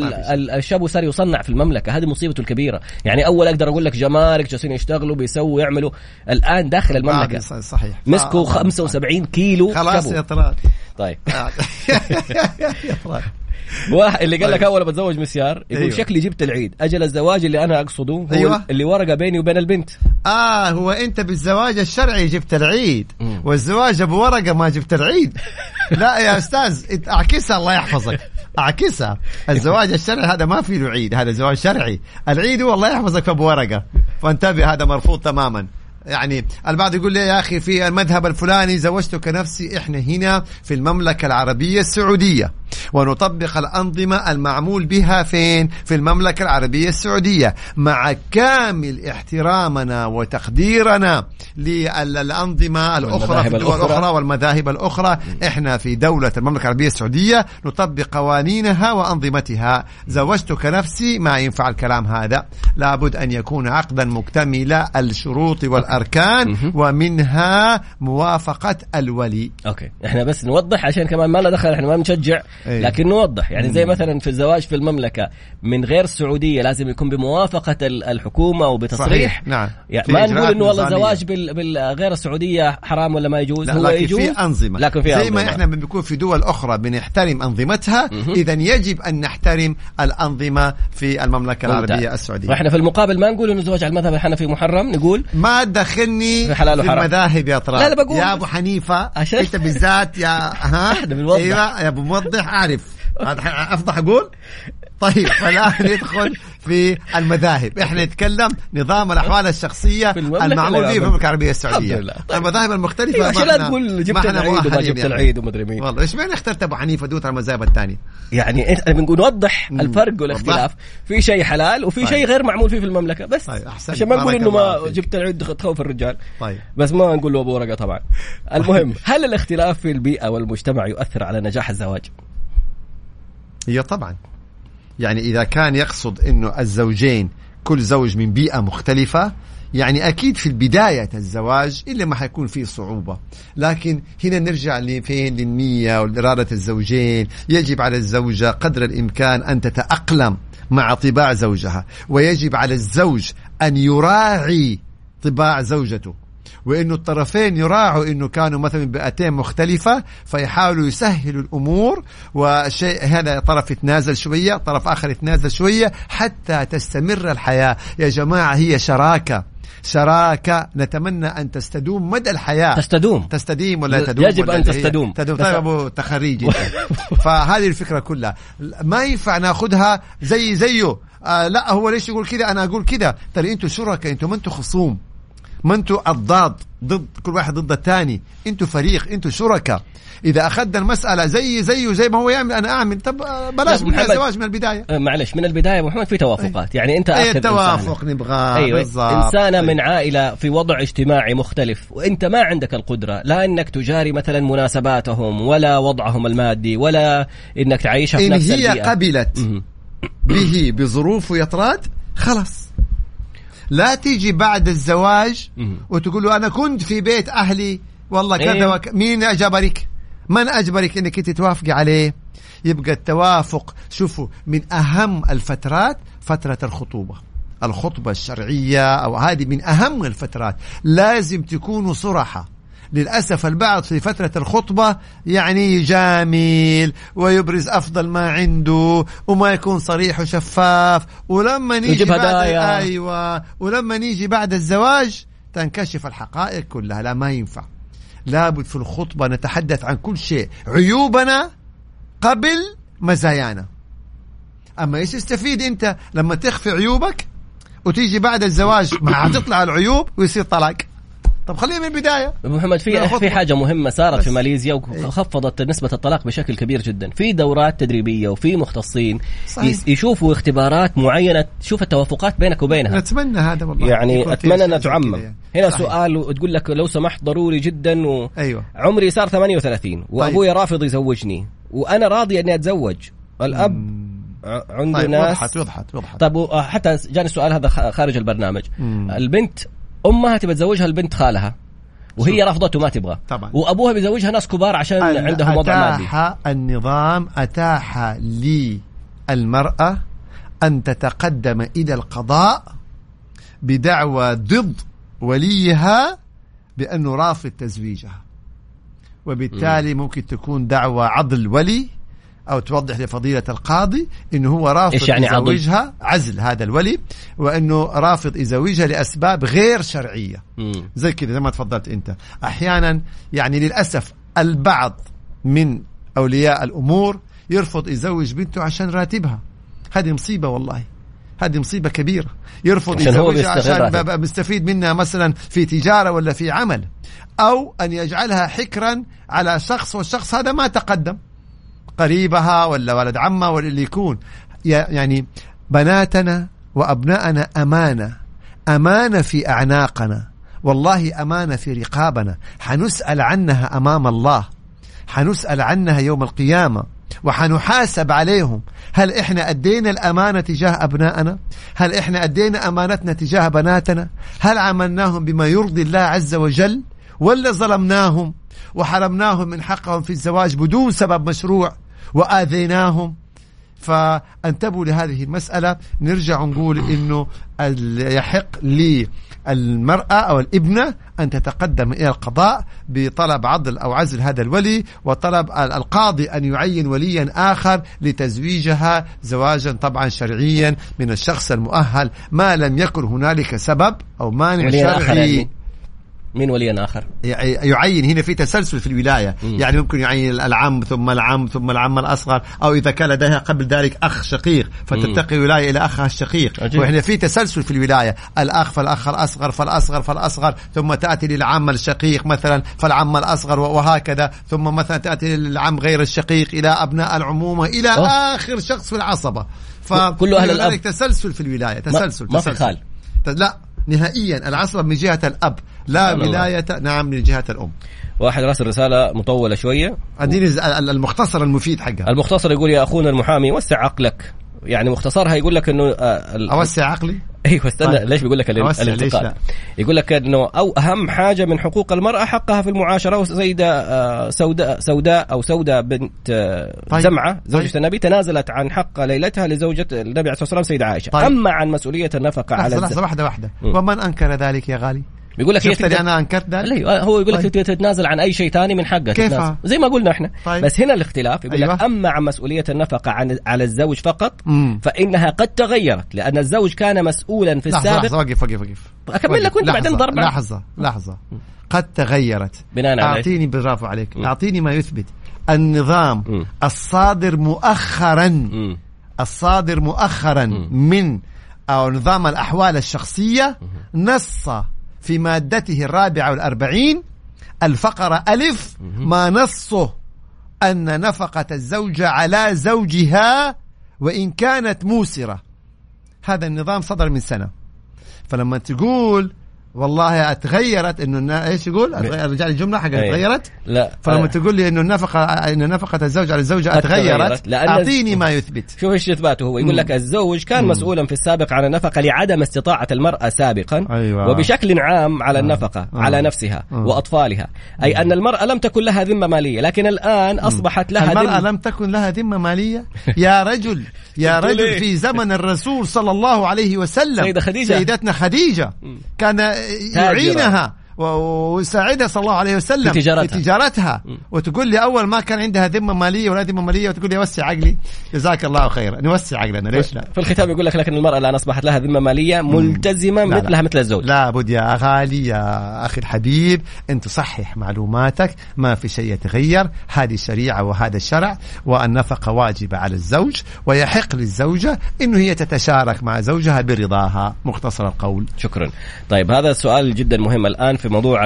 A: الشاب صار يصنع في المملكة هذه مصيبته الكبيرة. يعني أول أقدر أقول لك جمارك جالسين يشتغلوا بيسووا يعملوا. الآن داخل المملكة.
B: صحيح.
A: مسكوا 75 كيلو
B: خلاص يا طلال.
A: طيب. (laughs) واحد اللي قال لك أول بتزوج مسيار يقول أيوة. شكلي جبت العيد. أجل الزواج اللي أنا أقصده هو أيوة. اللي ورقه بيني وبين البنت.
B: آه هو أنت بالزواج الشرعي جبت العيد مم. والزواج أبو ورقة ما جبت العيد. (laughs) لا يا أستاذ أعكسها الله يحفظك. أعكسها. الزواج الشرعي هذا ما في له عيد هذا زواج شرعي. العيد هو الله يحفظك في أبو ورقة. فانتبه هذا مرفوض تماما. يعني البعض يقول لي يا أخي في المذهب الفلاني زوجتك نفسي إحنا هنا في المملكة العربية السعودية. ونطبق الأنظمة المعمول بها فين؟ في المملكة العربية السعودية مع كامل احترامنا وتقديرنا للأنظمة الأخرى في الدول الأخرى. والمذاهب الأخرى. إحنا في دولة المملكة العربية السعودية نطبق قوانينها وأنظمتها. زوجتك نفسي ما ينفع الكلام هذا. لابد أن يكون عقدا مكتمل الشروط والأركان ومنها موافقة الولي.
A: أوكي. إحنا بس نوضح عشان كمان ما لا دخل إحنا ما نشجع أيه. لكن نوضح يعني زي مثلا في الزواج في المملكة من غير السعودية لازم يكون بموافقة الحكومة وبتصريح.
B: صحيح. نعم.
A: يعني ما نقول إنه والله الزواج بالغير السعودية حرام ولا ما يجوز؟
B: لا هو لكن يجوز في أنظمة. لكن في زي أنظمة. ما إحنا بنكون في دول أخرى بنحترم أنظمتها إذا يجب أن نحترم الأنظمة في المملكة العربية السعودية.
A: وإحنا في المقابل ما نقول إنه الزواج على المذهب الحنفي محرم نقول
B: ما تدخلني في, حلال في المذاهب يا ترى لا لا بقول يا أبو حنيفة انت بالذات يا (laughs) ها؟ أيوه يا أبو موضح. عارف أفضح أقول طيب فالان (laughs) ندخل في المذاهب إحنا نتكلم نظام الأحوال الشخصية
A: في
B: المعمول به في. المملكة
A: العربية السعودية. طيب.
B: المذاهب
A: المختلفة
B: ما
A: عشان لا
B: احنا-
A: تقول جبت
B: إحنا
A: العيد وما جبت
B: أخي.
A: العيد ومدري مين
B: والله إيش معنى اخترت أبو حنيفة دوت على المذاهب الثانية
A: يعني إنت- بنقول نوضح الفرق والاختلاف في شيء حلال وفي
B: طيب.
A: شيء غير معمول فيه في المملكة بس
B: طيب، أحسنت.
A: عشان ما نقول
B: إنه
A: ما. جبت العيد تخوف الرجال
B: طيب
A: بس ما نقول له أبو ورقة طبعا المهم (laughs) هل الاختلاف في البيئة والمجتمع يؤثر على نجاح الزواج
B: هي طبعا. يعني إذا كان يقصد إنه الزوجين كل زوج من بيئة مختلفة يعني أكيد في البداية الزواج إلا ما حيكون فيه صعوبة. لكن هنا نرجع لفين للنية والاراده الزوجين. يجب على الزوجة قدر الإمكان أن تتأقلم مع طباع زوجها. ويجب على الزوج أن يراعي طباع زوجته. وانه الطرفين يراعوا إنه كانوا مثلا بيئتين مختلفة فيحاولوا يسهلوا الأمور. وشيء هذا طرف يتنازل شوية طرف آخر يتنازل شوية حتى تستمر الحياة. يا جماعة هي شراكة. شراكة. نتمنى أن تستدوم مدى الحياة.
A: تستدوم.
B: تستديم ولا تدوم؟
A: يجب
B: ولا
A: أن تستدوم.
B: تدوم. طيب أبو تخريج. (laughs) فهذه الفكرة كلها. ما ينفع ناخذها زي زيه. آه لا هو ليش يقول كذا أنا أقول كذا ترى أنتوا شركاء أنتوا ما أنتوا خصوم. ما أنتوا اضداد ضد كل واحد ضد الثاني. أنتوا فريق أنتوا شركاء. إذا أخذنا المسألة زي زيه زي ما هو يعمل أنا أعمل. طب آه، بلاش
A: لا،
B: من الزواج من البداية.
A: آه، معلش من البداية أبو محمد في توافقات. يعني
B: أنت
A: إيه
B: أخذ
A: إنسانة.
B: نبغاه بالضبط. إنسانة.
A: من عائلة في وضع اجتماعي مختلف وأنت ما عندك القدرة. لا إنك تجاري مثلا مناسباتهم ولا وضعهم المادي ولا إنك تعيشها في
B: إن
A: نفس
B: هي
A: البيئة.
B: قبلت. به بظروفه يطراد خلاص. لا تيجي بعد الزواج. وتقول له أنا كنت في بيت أهلي والله كذا
A: إيه.
B: وك... مين أجبرك؟ من أجبرك إنك أنت توافقي عليه؟ يبقى التوافق شوفوا من أهم الفترات فترة الخطوبة. الخطبة الشرعية أو هذه من أهم الفترات. لازم تكونوا صرحة. للأسف البعض في فترة الخطبة يعني يجامل ويبرز أفضل ما عنده وما يكون صريح وشفاف. ولما نيجي بعد
A: هدايا.
B: أيوة. ولما نيجي بعد الزواج تنكشف الحقائق كلها. لا ما ينفع. لابد في الخطبة نتحدث عن كل شيء. عيوبنا قبل مزايانا. أما إيش تستفيد أنت لما تخفي عيوبك وتيجي بعد الزواج ما هتطلع العيوب ويصير طلاق؟ طب خلينا من البداية
A: ابو محمد في. في حاجة مهمة صارت. في ماليزيا وخفضت نسبة الطلاق بشكل كبير جدا في دورات تدريبية وفي مختصين
B: صحيح.
A: يشوفوا اختبارات معينة تشوف التوافقات بينك وبينها
B: نتمنى هذا والله
A: يعني أتمنى
B: أنها
A: تعمم
B: يعني.
A: هنا
B: صحيح.
A: سؤال وتقول لك لو سمحت ضروري جدا و...
B: أيوة
A: عمري صار 38 وابوي رافض يزوجني وأنا راضي أني أتزوج الأب ع- عنده
B: طيب
A: ناس
B: وضحت وضحت وضحت
A: طيب حتى جاني السؤال هذا خارج البرنامج
B: مم.
A: البنت امها تبي تزوجها البنت خالها وهي رفضت وما تبغى.
B: طبعا.
A: وأبوها بيزوجها ناس كبار عشان عندهم وضع مادي.
B: أتاح النظام أتاح للمرأة أن تتقدم إلى القضاء بدعوى ضد وليها بأنه رافض تزويجها. وبالتالي ممكن تكون دعوى عضل ولي أو توضح لفضيلة القاضي أنه هو رافض
A: إيش يعني عضل؟
B: يزوجها عزل هذا الولي وأنه رافض يزوجها لأسباب غير شرعية.
A: مم.
B: زي كذا زي ما تفضلت أنت. أحيانا يعني للأسف البعض من أولياء الأمور يرفض يزوج بنته عشان راتبها. هذه مصيبة والله. هذه مصيبة كبيرة. يرفض
A: عشان
B: يزوجها عشان مستفيد منها مثلا في تجارة ولا في عمل. أو أن يجعلها حكرا على شخص والشخص هذا ما تقدم. قريبها ولا ولد عمها ولا اللي يكون. يعني بناتنا وأبناءنا أمانة. أمانة في أعناقنا. والله أمانة في رقابنا. حنسأل عنها أمام الله. حنسأل عنها يوم القيامة. وحنحاسب عليهم. هل إحنا أدينا الأمانة تجاه ابنائنا هل إحنا أدينا أمانتنا تجاه بناتنا؟ هل عملناهم بما يرضي الله عز وجل؟ ولا ظلمناهم؟ وحرمناهم من حقهم في الزواج بدون سبب مشروع؟ وآذيناهم. فانتبهوا لهذه المسألة. نرجع نقول إنه ال- يحق للمرأة أو الابنة أن تتقدم إلى القضاء بطلب عضل أو عزل هذا الولي وطلب ال- القاضي أن يعين وليا آخر لتزويجها زواجا طبعا شرعيا من الشخص المؤهل. ما لم يكن هنالك سبب أو مانع
A: آخر
B: شرعي؟
A: مين وليا آخر؟
B: يعين هنا في تسلسل في الولاية. م. يعني ممكن يعين العم ثم العم ثم العم الأصغر أو إذا كان لديها قبل ذلك أخ شقيق فترتقي الولاية إلى أخها الشقيق. عجيب. وهنا في تسلسل في الولاية. الأخ فالأخ الأصغر فالأصغر فالأصغر ثم تأتي للعم الشقيق مثلا فالعم الأصغر وهكذا. ثم مثلا تأتي للعم غير الشقيق إلى أبناء العمومة إلى أوه. آخر شخص في العصبة.
A: فكل أهل الأب.
B: تسلسل في الولاية. تسلسل
A: ما, ما في خال.
B: لا. نهائيا العصبة من جهة الأب لا ولاية نعم من جهة الأم.
A: واحد راسل رسالة مطولة شوية.
B: أديني المختصر المفيد حقها.
A: المختصر يقول يا أخونا المحامي وسع عقلك. يعني مختصرها يقول لك إنه
B: آه أوسع عقلي؟
A: أيوه استنى طيب. ليش بيقول لك الانتقاد يقول لك إنه أو أهم حاجة من حقوق المرأة حقها في المعاشرة وسيده آه، سوداء سوداء أو سوداء بنت آه، طيب. زمعة زوجة طيب. النبي تنازلت عن حق ليلتها لزوجة النبي عليه الصلاة والسلام سيدة عائشة طيب. أما عن مسؤولية النفقة على
B: لحظة واحدة واحدة ومن أنكر ذلك يا غالي
A: بيقول لك
B: هي تقدر... أنا انكرت
A: ذلك هو يقول لك طيب. تتنازل عن أي شيء ثاني من حقك
B: كيف
A: زي ما قلنا إحنا طيب. بس هنا الاختلاف يقول أيوة. لك أما عن مسؤولية النفقة عن على الزوج فقط مم. فإنها قد تغيرت لأن الزوج كان مسؤولا في
B: السابق لحظة وقف وقف وقف
A: أكمل لك وأنت بعدين ضرب
B: لحظة لحظة قد تغيرت
A: بناء
B: أعطيني برافو عليك مم. أعطيني ما يثبت النظام مم. الصادر مؤخرا مم. الصادر مؤخرا مم. من أو نظام الأحوال الشخصية نص في مادته الرابعة والأربعين الفقرة ألف ما نصه أن نفقة الزوجة على زوجها وإن كانت موسرة. هذا النظام صدر من سنة. فلما تقول والله اتغيرت انه إيش يقول؟ رجع لي الجملة حق إيه. اتغيرت؟
A: لا
B: فلما تقول لي إنه النفقه إن نفقة الزوج على الزوجة اتغيرت أعطيني ما يثبت
A: شوف إيش إثباته هو يقول لك الزوج كان مم. مسؤولا في السابق عن النفقه لعدم استطاعة المرأة سابقا
B: أيوة.
A: وبشكل عام على آه. النفقة آه. على نفسها آه. وأطفالها أي أن المرأة لم تكن لها ذمة مالية لكن الآن أصبحت لها
B: المرأة لم تكن لها ذمة مالية يا رجل (laughs) يا رجل في زمن الرسول صلى الله عليه وسلم
A: سيدة خديجة.
B: سيدتنا خديجة كان يعينها. ويساعدها صلى الله عليه وسلم
A: في تجارتها,
B: في تجارتها. وتقول لي أول ما كان عندها ذمة مالية ولا ذمة مالية وتقول لي وسع عقلي. جزاك الله خيرا. نوسع عقلنا ليش لا؟
A: في الختام يقول لك لكن المرأة الآن أصبحت لها ذمة مالية ملتزمة لا مثلها لا. مثل الزوج.
B: لا بد يا غالي يا أخي الحبيب ان تصحح معلوماتك ما في شيء يتغير. هذه الشريعه وهذا الشرع والنفقه واجبه على الزوج ويحق للزوجة إنه هي تتشارك مع زوجها برضاها. مختصر القول.
A: شكرا. طيب هذا السؤال جدا مهم الآن في موضوع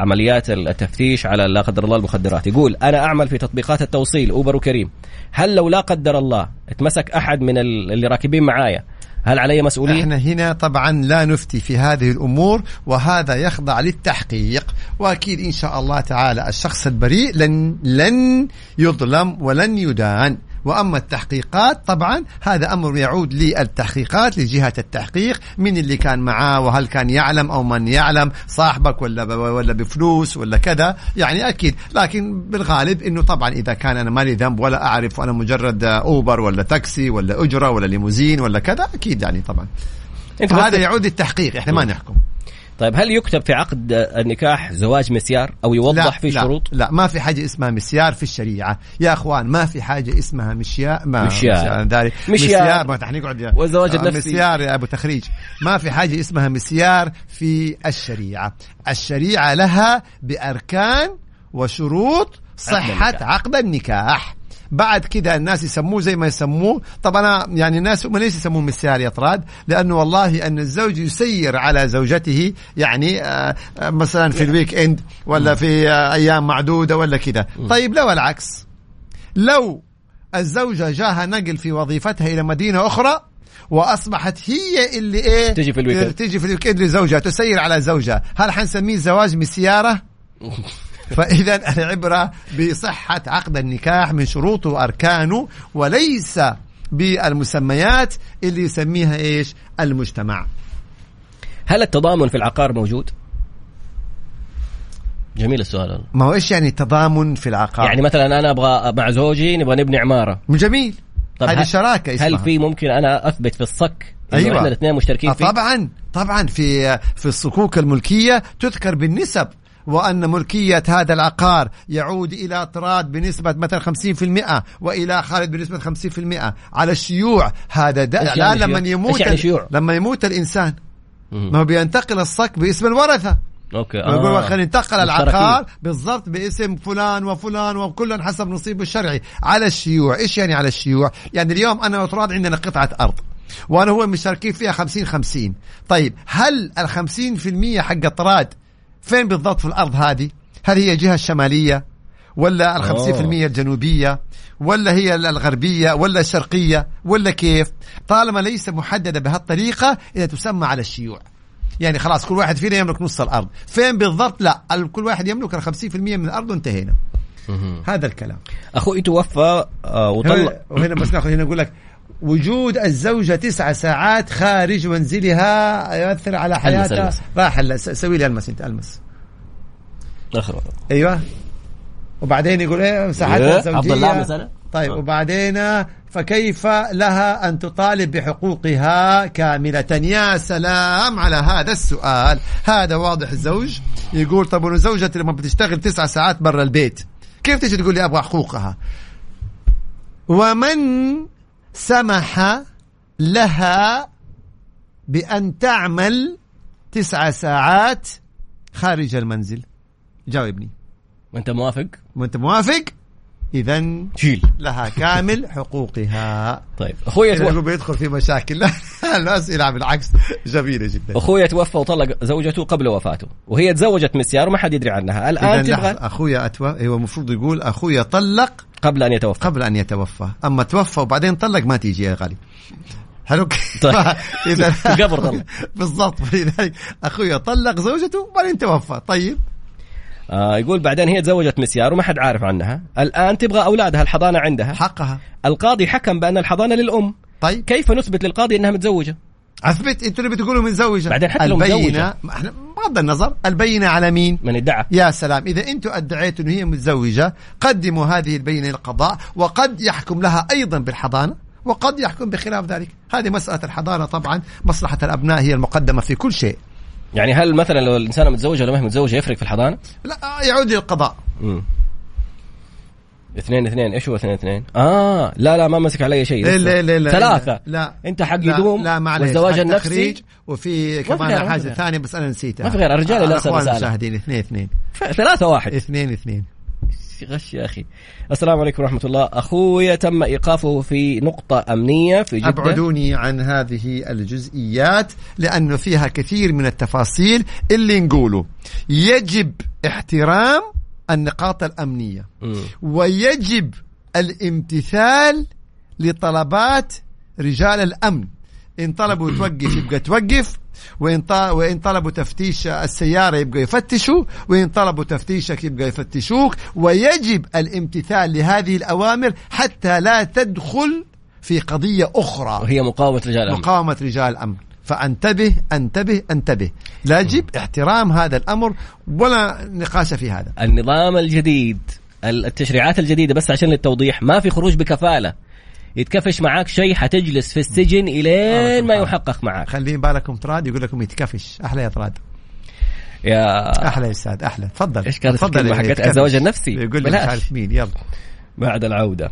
A: عمليات التفتيش على لا قدر الله المخدرات. يقول أنا أعمل في تطبيقات التوصيل أوبر وكريم. هل لو لا قدر الله اتمسك أحد من اللي راكبين معايا هل علي مسؤولية؟
B: إحنا هنا طبعا لا نفتي في هذه الأمور وهذا يخضع للتحقيق. وأكيد إن شاء الله تعالى الشخص البريء لن لن يظلم ولن يدان. وأما التحقيقات طبعا هذا أمر يعود للتحقيقات لجهة التحقيق من اللي كان معاه وهل كان يعلم أو من يعلم صاحبك ولا ولا بفلوس ولا كذا يعني أكيد. لكن بالغالب إنه طبعا إذا كان أنا مالي ذنب ولا أعرف وأنا مجرد أوبر ولا تاكسي ولا أجرة ولا ليموزين ولا كذا أكيد يعني طبعا. هذا يعود للتحقيق إحنا ما نحكم.
A: طيب هل يكتب في عقد النكاح زواج مسيار أو يوضح في شروط؟
B: لا ما في حاجة اسمها مسيار في الشريعة. يا أخوان ما في حاجة اسمها مشيار
A: ما مشيار
B: مشيار,
A: مشيار
B: ما نقعد
A: وزواج النفسي.
B: مسيار يا أبو تخريج. ما في حاجة اسمها مسيار في الشريعة. الشريعة لها بأركان وشروط صحة عقد النكاح. بعد كذا الناس يسموه زي ما يسموه. طب أنا يعني الناس هم ليش يسموه مسيار يا طراد لأنه والله أن الزوج يسير على زوجته يعني آه, آه، مثلا في ال weekend ولا في آه أيام معدودة ولا كذا طيب لو العكس لو الزوجة جاها نقل في وظيفتها إلى مدينة أخرى وأصبحت هي اللي إيه؟
A: تجي في ال weekend
B: تجي في ال weekend لزوجها تسير على زوجها. هل حنسميه زواج مسياره (laughs) (laughs) فإذا العبرة بصحة عقد النكاح من شروطه وأركانه وليس بالمسميات اللي يسميها إيش المجتمع
A: هل التضامن في العقار موجود؟ جميل السؤال
B: ما هو إيش يعني التضامن في العقار؟
A: يعني مثلا أنا أبغى مع زوجي نبغى نبني عمارة
B: جميل طب هذه شراكه
A: اسمها. هل في ممكن أنا أثبت في الصك
B: أيوه
A: إحنا الاثنين مشتركين
B: فيه؟ طبعا طبعا في في الصكوك الملكية تذكر بالنسب وأن ملكية هذا العقار يعود إلى طراد بنسبة مثلا 50% وإلى خالد بنسبة 50% على الشيوع هذا الآن يعني لما يموت
A: يعني؟
B: لما يموت الإنسان. ما هو بينتقل الصك باسم الورثة.
A: أوكي.
B: يقول
A: آه.
B: خلينا
A: مشتركين.
B: العقار بالضبط باسم فلان وفلان وكل حسب نصيبه الشرعي. على الشيوع. إيش يعني على الشيوع؟ يعني اليوم أنا وتراد عندنا قطعة أرض. وأنا هو مشاركين فيها 50 50 طيب هل ال 50% حق طراد فين بالضبط في الأرض هذه؟ هل هي الجهة الشمالية ولا ال 50% الجنوبية ولا هي الغربية ولا الشرقية ولا كيف؟ طالما ليس محددة بهالطريقة إذا تسمى على الشيوع. يعني خلاص كل واحد فينا يملك نص الأرض. فين بالضبط؟ لا كل واحد يملك ال 50% من الأرض وانتهينا. هذا الكلام.
A: أخوي توفى آه وطلع
B: هنا- وهنا بس ناخذ هنا نقول لك وجود الزوجة تسعة ساعات خارج منزلها يؤثر على حياتها. راح سوي لي ألمس أنت ألمس.
A: آخر
B: أيوه. وبعدين يقول إيه مساحتها
A: إيه؟
B: الزوجية.
A: عبد الله مثلا؟
B: طيب
A: آه.
B: وبعدين فكيف لها أن تطالب بحقوقها كاملة؟ يا سلام على هذا السؤال. هذا واضح الزوج. يقول طب زوجتي لما بتشتغل تسعة ساعات برا البيت كيف تجي تقول لي أبغى حقوقها؟ ومن سمح لها بأن تعمل تسع ساعات خارج المنزل. جاوبني
A: وأنت موافق؟
B: وأنت موافق؟ اذا
A: شيل
B: لها كامل حقوقها.
A: طيب أخوي
B: إذا
A: توفى
B: بيدخل في مشاكل. (laughs) لا الأسئلة بالعكس جميلة جدا.
A: أخوي توفى وطلق زوجته قبل وفاته وهي تزوجت مسيار وما حد يدري عنها.
B: الآن
A: تبغى
B: اخويا أتوى هو المفروض يقول اخويا طلق
A: قبل أن يتوفى.
B: قبل أن يتوفى. أما توفى وبعدين طلق ما تيجي يا غالي. حلو؟
A: طيب. (laughs) القبر (laughs) طلق.
B: بالضبط. فلذلك اخويا طلق زوجته وبعدين توفى. طيب.
A: آه يقول بعدين هي تزوجت مسيار وما حد عارف عنها. الآن تبغى أولادها الحضانة عندها.
B: حقها.
A: القاضي حكم بأن الحضانة للأم.
B: طيب.
A: كيف نثبت للقاضي إنها متزوجة؟
B: أثبت أنتوا اللي بتقولوا متزوجة.
A: بعدين حتى لو
B: البينة إحنا بغض النظر البينة على مين؟
A: من ادعى
B: يا سلام إذا أنتم أدعيتوا أن هي متزوجة قدموا هذه البينة للقضاء وقد يحكم لها أيضا بالحضانة وقد يحكم بخلاف ذلك. هذه مسألة الحضانة طبعا مصلحة الأبناء هي المقدمة في كل شيء.
A: يعني هل مثلا لو الانسانه متزوجه ولا ما هي متزوجة يفرق في الحضانة؟
B: لا يعود للقضاء.
A: اثنين اثنين. إيش هو اثنين اثنين؟ آه لا لا ما مسك علي شيء.
B: لا. لا لا لا
A: ثلاثة.
B: لا
A: أنت حق
B: لا
A: يدوم
B: لا معلش
A: والزواج النفسي؟
B: وفي كمان
A: ما في
B: حاجة
A: غير.
B: ثانية بس أنا نسيتها.
A: ما في غير، الرجال
B: الأخوان
A: رسالة.
B: المشاهدين اثنين اثنين.
A: ثلاثة واحد.
B: اثنين اثنين.
A: غش يا أخي. السلام عليكم ورحمة الله. أخويا تم إيقافه في نقطة أمنية في جدة.
B: أبعدوني عن هذه الجزئيات لأنه فيها كثير من التفاصيل اللي نقوله. يجب احترام النقاط الأمنية.
A: مم.
B: ويجب الامتثال لطلبات رجال الأمن. إن طلبوا (clears throat) توقف يبقى توقف وإن ط- وإن طلبوا تفتيش السيارة يبقى يفتشوا وإن طلبوا تفتيشك يبقى يفتشوك. ويجب الامتثال لهذه الأوامر حتى لا تدخل في قضية أخرى.
A: وهي مقاومة رجال الأمن.
B: مقاومة رجال الأمن. فانتبه انتبه انتبه. لا يجب احترام هذا الأمر ولا نقاش في هذا.
A: النظام الجديد التشريعات الجديدة بس عشان للتوضيح ما في خروج بكفالة. يتكفش معاك شيء حتجلس في السجن إلين ما يحقق معك
B: خلين بالكم تراد يقول لكم يتكفش. أحلى يا تراد.
A: يا
B: أحلى يا أستاذ أحلى. تفضل.
A: إيش كانت
B: تفضل
A: حقت. الزواج النفسي؟
B: يقول لي مش
A: بلاش.
B: عارف مين. يلا.
A: بعد العودة.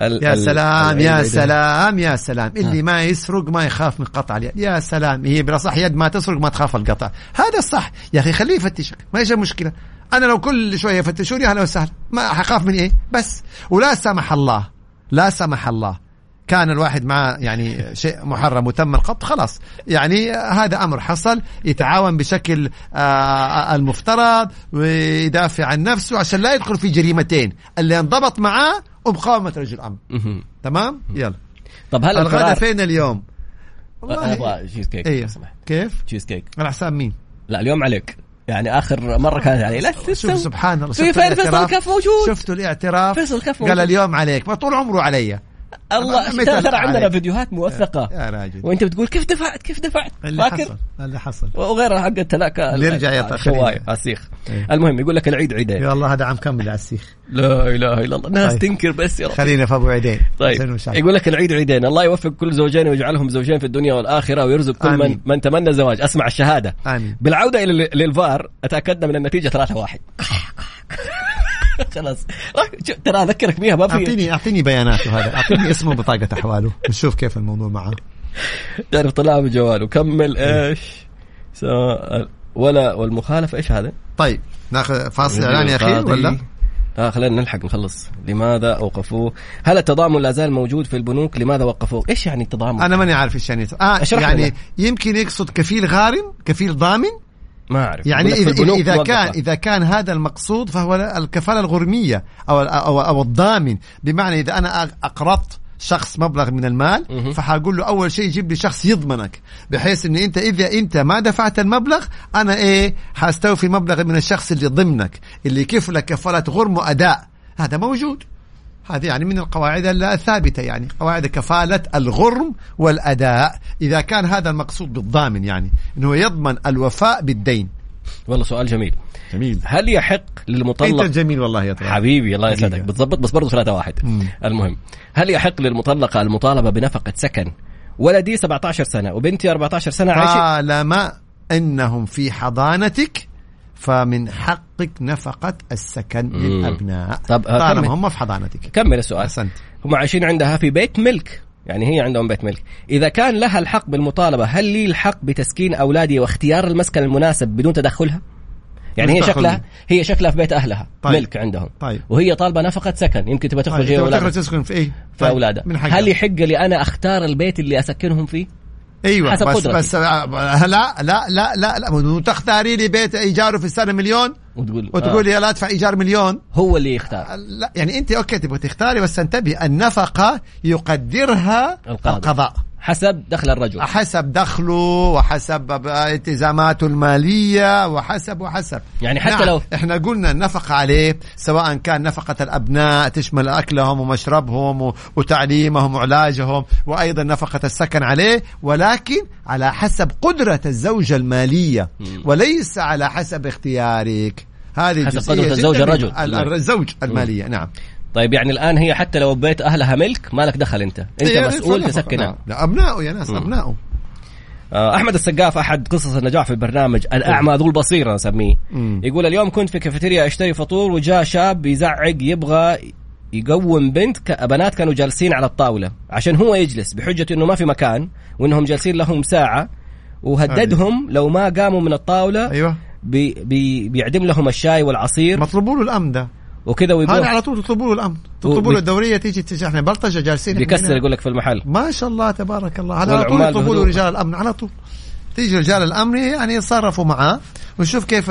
A: ال-
B: يا
A: ال-
B: سلام يا
A: العيد-
B: سلام يا سلام. اللي ما يسرق ما يخاف من قطع اليد. يا سلام هي بالاصح يد ما تسرق ما تخاف القطع. هذا الصح. يا أخي خليه يفتشك ما إيش المشكلة أنا لو كل شوية يفتشوني أهلا وسهلا. ما حخاف من إيه؟ بس. ولا سمح الله لا سمح الله. كان الواحد معه يعني شيء محرم وتم القط خلاص. يعني هذا أمر حصل يتعاون بشكل آه المفترض ويدافع عن نفسه عشان لا يدخل في جريمتين. اللي انضبط معاه ومقاومه رجل
A: مهم.
B: تمام؟ يلا.
A: طب هل
B: الغداء فين اليوم؟
A: أبغى تشيز كيك سمحت.
B: كيف؟
A: تشيز كيك
B: على حساب مين؟
A: لا اليوم عليك. يعني آخر مرة كانت علي لا
B: شوف. سبحان الله
A: في فين فيصل؟ الكف موجود.
B: شفتوا الاعتراف؟
A: فيصل الكف
B: قال
A: موجود.
B: اليوم عليك ما طول عمره علي.
A: الله ترى عندنا؟ فيديوهات موثقة.
B: يا راجل.
A: وأنت بتقول كيف دفعت كيف دفعت؟
B: اللي
A: فاكر؟
B: حصل اللي حصل.
A: وغيرها حق التلاكة
B: اللي يرجع
A: الشوايه
B: خلينا.
A: السيخ
B: إيه.
A: المهم يقول لك العيد عيدين.
B: يا الله هذا عام كامل على السيخ
A: لا إله إلا الله. الناس
B: طيب.
A: تنكر بس يا رب.
B: خلينا في أبو عيدين.
A: طيب. يقول لك العيد عيدين. الله يوفق كل زوجين ويجعلهم زوجين في الدنيا والآخرة ويرزق كل من
B: آمين.
A: من تمنى الزواج. أسمع الشهادة.
B: آمين.
A: بالعودة إلى للفار أتأكدنا من النتيجة 3 1 (laughs) (laughs) خلاص. ترى أذكرك بيها ما في
B: اعطيني أعطيني بياناته هذا. أعطيني اسمه وبطاقه أحواله. نشوف كيف الموضوع معه.
A: تعرف طلع بجواله كمل إيش؟ سواء ولا والمخالفه إيش هذا؟
B: طيب ناخذ فاصل إعلاني اخير ولا؟
A: لا خلينا نلحق نخلص. لماذا اوقفوه هل التضامن لا زال موجود في البنوك؟ لماذا وقفوه؟ إيش يعني التضامن؟
B: أنا ماني عارف إيش يعني آه يعني لنا. يمكن يقصد كفيل غارم كفيل ضامن؟
A: ما أعرف.
B: يعني اذا إذا كان إذا كان هذا المقصود فهو الكفالة الغرمية أو أو أو الضامن. بمعنى إذا أنا أقرضت شخص مبلغ من المال فحقول له أول شيء جيب لي شخص يضمنك بحيث ان أنت إذا أنت ما دفعت المبلغ أنا إيه حأستوفي مبلغ من الشخص اللي ضمنك اللي كيف لك كفالة غرم وأداء. هذا موجود. هذه يعني من القواعد الثابته يعني قواعد كفالة الغرم والأداء إذا كان هذا المقصود بالضامن يعني إنه يضمن الوفاء بالدين.
A: والله سؤال جميل.
B: جميل.
A: هل يحق للمطلق
B: أنت جميل والله يا طلع.
A: حبيبي الله يسعدك. بتظبط بس برضه ثلاثة واحد. مم. المهم هل يحق للمطلقة المطالبة بنفقة سكن؟ ولدي 17 سنة وبنتي 14 سنة
B: عايشة. طالما أنهم في حضانتك فمن حقك نفقة السكن. للأبناء طب طالما هم في حضانتك
A: كمل السؤال أحسنت هم عايشين عندها في بيت ملك يعني هي عندهم بيت ملك إذا كان لها الحق بالمطالبة هل لي الحق بتسكين أولادي واختيار المسكن المناسب بدون تدخلها يعني هي شكلها هي شكلها في بيت أهلها طيب. ملك عندهم طيب. وهي طالبة نفقة سكن يمكن تبغى تخرج طيب.
B: تبغى تسكن في إيه؟
A: في طيب. أولادها هل يحق لي أنا أختار البيت اللي أسكنهم فيه؟
B: أيوه حسب بس قدرتي. بس لا لا لا لا لا, لا. تختاري لي بيت ايجاره في السنة مليون وتقول وتقولي آه. لا أدفع إيجار مليون
A: هو اللي يختار
B: لا يعني أنت okay تبغى تختاري بس انتبهي النفقه يقدرها القاضي. القضاء
A: حسب دخل الرجل.
B: حسب دخله وحسب التزاماته المالية وحسب وحسب.
A: يعني حتى نعم. لو
B: إحنا قلنا النفقة عليه سواء كان نفقة الأبناء تشمل أكلهم ومشربهم وتعليمهم وعلاجهم وأيضا نفقة السكن عليه ولكن على حسب قدرة الزوجة المالية وليس على حسب اختيارك.
A: هذه حسب قدرة الزوج الرجل.
B: الزوج المالية. نعم.
A: طيب يعني الآن هي حتى لو بيت أهلها ملك ما لك دخل أنت؟ أنت إيه مسؤول تسكنها
B: لا ابنائه يا ناس ابنائه
A: آه، أحمد السقاف أحد قصص النجاح في البرنامج الأعمى ذو البصيرة نسميه. يقول اليوم كنت في كافيتيريا أشتري فطور وجاء شاب يزعق يبغى يقوم بنت بنات كانوا جالسين على الطاولة عشان هو يجلس بحجة إنه ما في مكان وإنهم جالسين لهم ساعة وهددهم لو ما قاموا من الطاولة
B: أيوه.
A: بي بي بيعدم لهم الشاي والعصير.
B: طلبوا له الأمن ده.
A: وكذا
B: ويقول هذا على طول تطلبوا له الأمن. تطلبوا له الدورية تيجي إحنا بلطجه جالسين
A: بيكسر يقول لك في المحل.
B: ما شاء الله تبارك الله. هذا على طول يطلبوا له رجال الأمن على طول. تيجي رجال الأمن يعني يتصرفوا معاه ونشوف كيف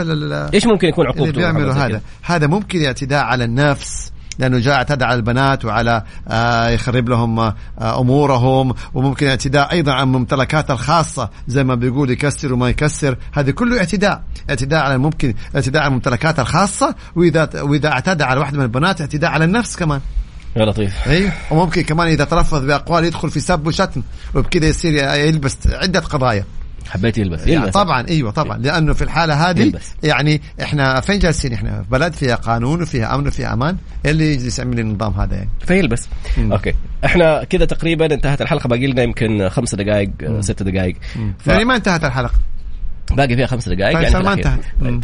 A: إيش ممكن يكون عقوبته
B: بيعملوا هذا؟ هذا ممكن اعتداء على النفس. لأنه جاء اعتدى على البنات وعلى آه يخرب لهم آه أمورهم وممكن اعتداء أيضا على الممتلكات الخاصة زي ما بيقول يكسر وما يكسر. هذا كله اعتداء اعتداء على ممكن اعتداء على الممتلكات الخاصة وإذا وإذا اعتدى على واحدة من البنات اعتداء على النفس كمان.
A: يا لطيف.
B: أيوه وممكن كمان إذا تلفظ بأقوال يدخل في سب وشتم وبكذا يصير يلبس عدة قضايا.
A: حبيت يلبس
B: يلبس. طبعا أيوه طبعا. لأنه في الحالة هذه يلبس. يعني إحنا فين جالسين إحنا؟ في بلد فيها قانون وفيها أمن وفيها أمان اللي يجلس يعمل النظام هذا يعني.
A: فيلبس. مم. أوكي. إحنا كذا تقريبا انتهت الحلقة باقي لنا يمكن خمس دقائق ست دقائق.
B: ف... يعني ما انتهت الحلقة.
A: باقي فيها خمس دقائق
B: طيب يعني ما انتهت.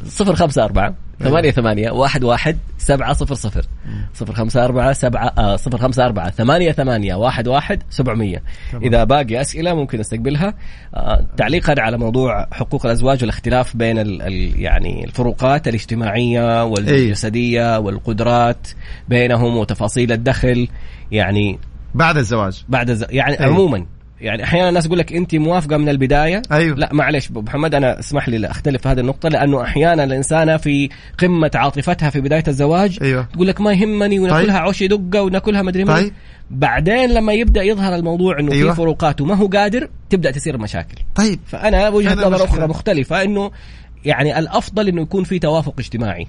A: صفر خمسة أربعة ثمانية ثمانية واحد واحد سبعة صفر صفر. صفر خمسة أربعة سبعة آه صفر خمسة أربعة ثمانية ثمانية واحد واحد سبعمية. إذا باقي أسئلة ممكن نستقبلها آه تعليقا على موضوع حقوق الأزواج والاختلاف بين ال ال يعني الفروقات الاجتماعية والجسدية والقدرات بينهم وتفاصيل الدخل يعني
B: بعد الزواج.
A: بعد الزواج يعني أي. عموما يعني أحيانا الناس يقول لك انت موافقة من البداية
B: أيوه.
A: لا معلش أبو محمد أنا اسمح لي اختلف في هذه النقطة لأنه أحيانا الانسانه في قمة عاطفتها في بداية الزواج
B: أيوه.
A: تقول لك ما يهمني وناكلها طيب. عوشي دقة وناكلها مدري طيب. بعدين لما يبدأ يظهر الموضوع إنه أيوة. في فروقات وما هو قادر تبدأ تصير مشاكل
B: طيب
A: فأنا وجهة نظر أخرى مختلفة إنه يعني الأفضل إنه يكون في توافق اجتماعي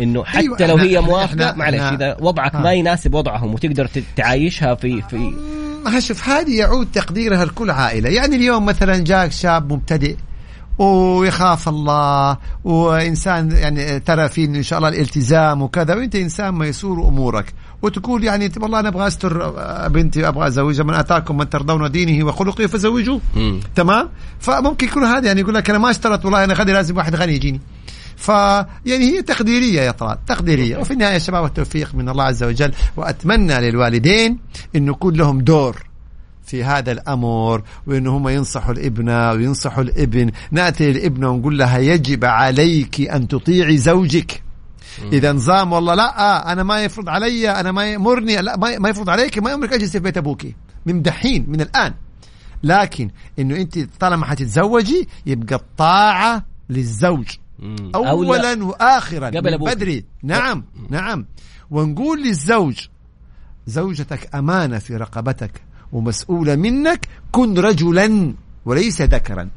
A: إنه حتى أيوة لو هي موافقة معلش إذا وضعك ها. ما يناسب وضعهم وتقدر تعايشها في في
B: شوف هذه يعود تقديرها لكل عائلة. يعني اليوم مثلا جاك شاب مبتدئ ويخاف الله وإنسان يعني ترى فيه إن شاء الله الالتزام وكذا وأنت إنسان ميسور أمورك. وتقول يعني والله أنا أبغى أستر بنتي أبغى أزوجها من أتاكم من ترضون دينه وخلقه فزوجوه تمام؟ فممكن يكون هذا يعني يقول لك أنا ما اشترط والله أنا غني لازم واحد غني يجيني. فيعني هي تقديرية يا طلال تقديرية. وفي النهاية الشباب والتوفيق من الله عز وجل وأتمنى للوالدين انه يكون لهم دور في هذا الامر وإن هم ينصحوا الابنه وينصحوا الابن. نأتي للابنه ونقول لها يجب عليك أن تطيعي زوجك. إذا نظام والله لا أنا ما يفرض علي أنا ما يأمرني لا ما ما يفرض عليك ما يأمرك اجلسي في بيت أبوك. من دحين من الآن. لكن إنه أنت طالما حتتزوجي يبقى الطاعة للزوج.
A: مم. أو.
B: اولا واخرا
A: قبل
B: من
A: أبوك.
B: بدري نعم نعم ونقول للزوج زوجتك أمانة في رقبتك ومسؤولة منك كن رجلا وليس ذكرا.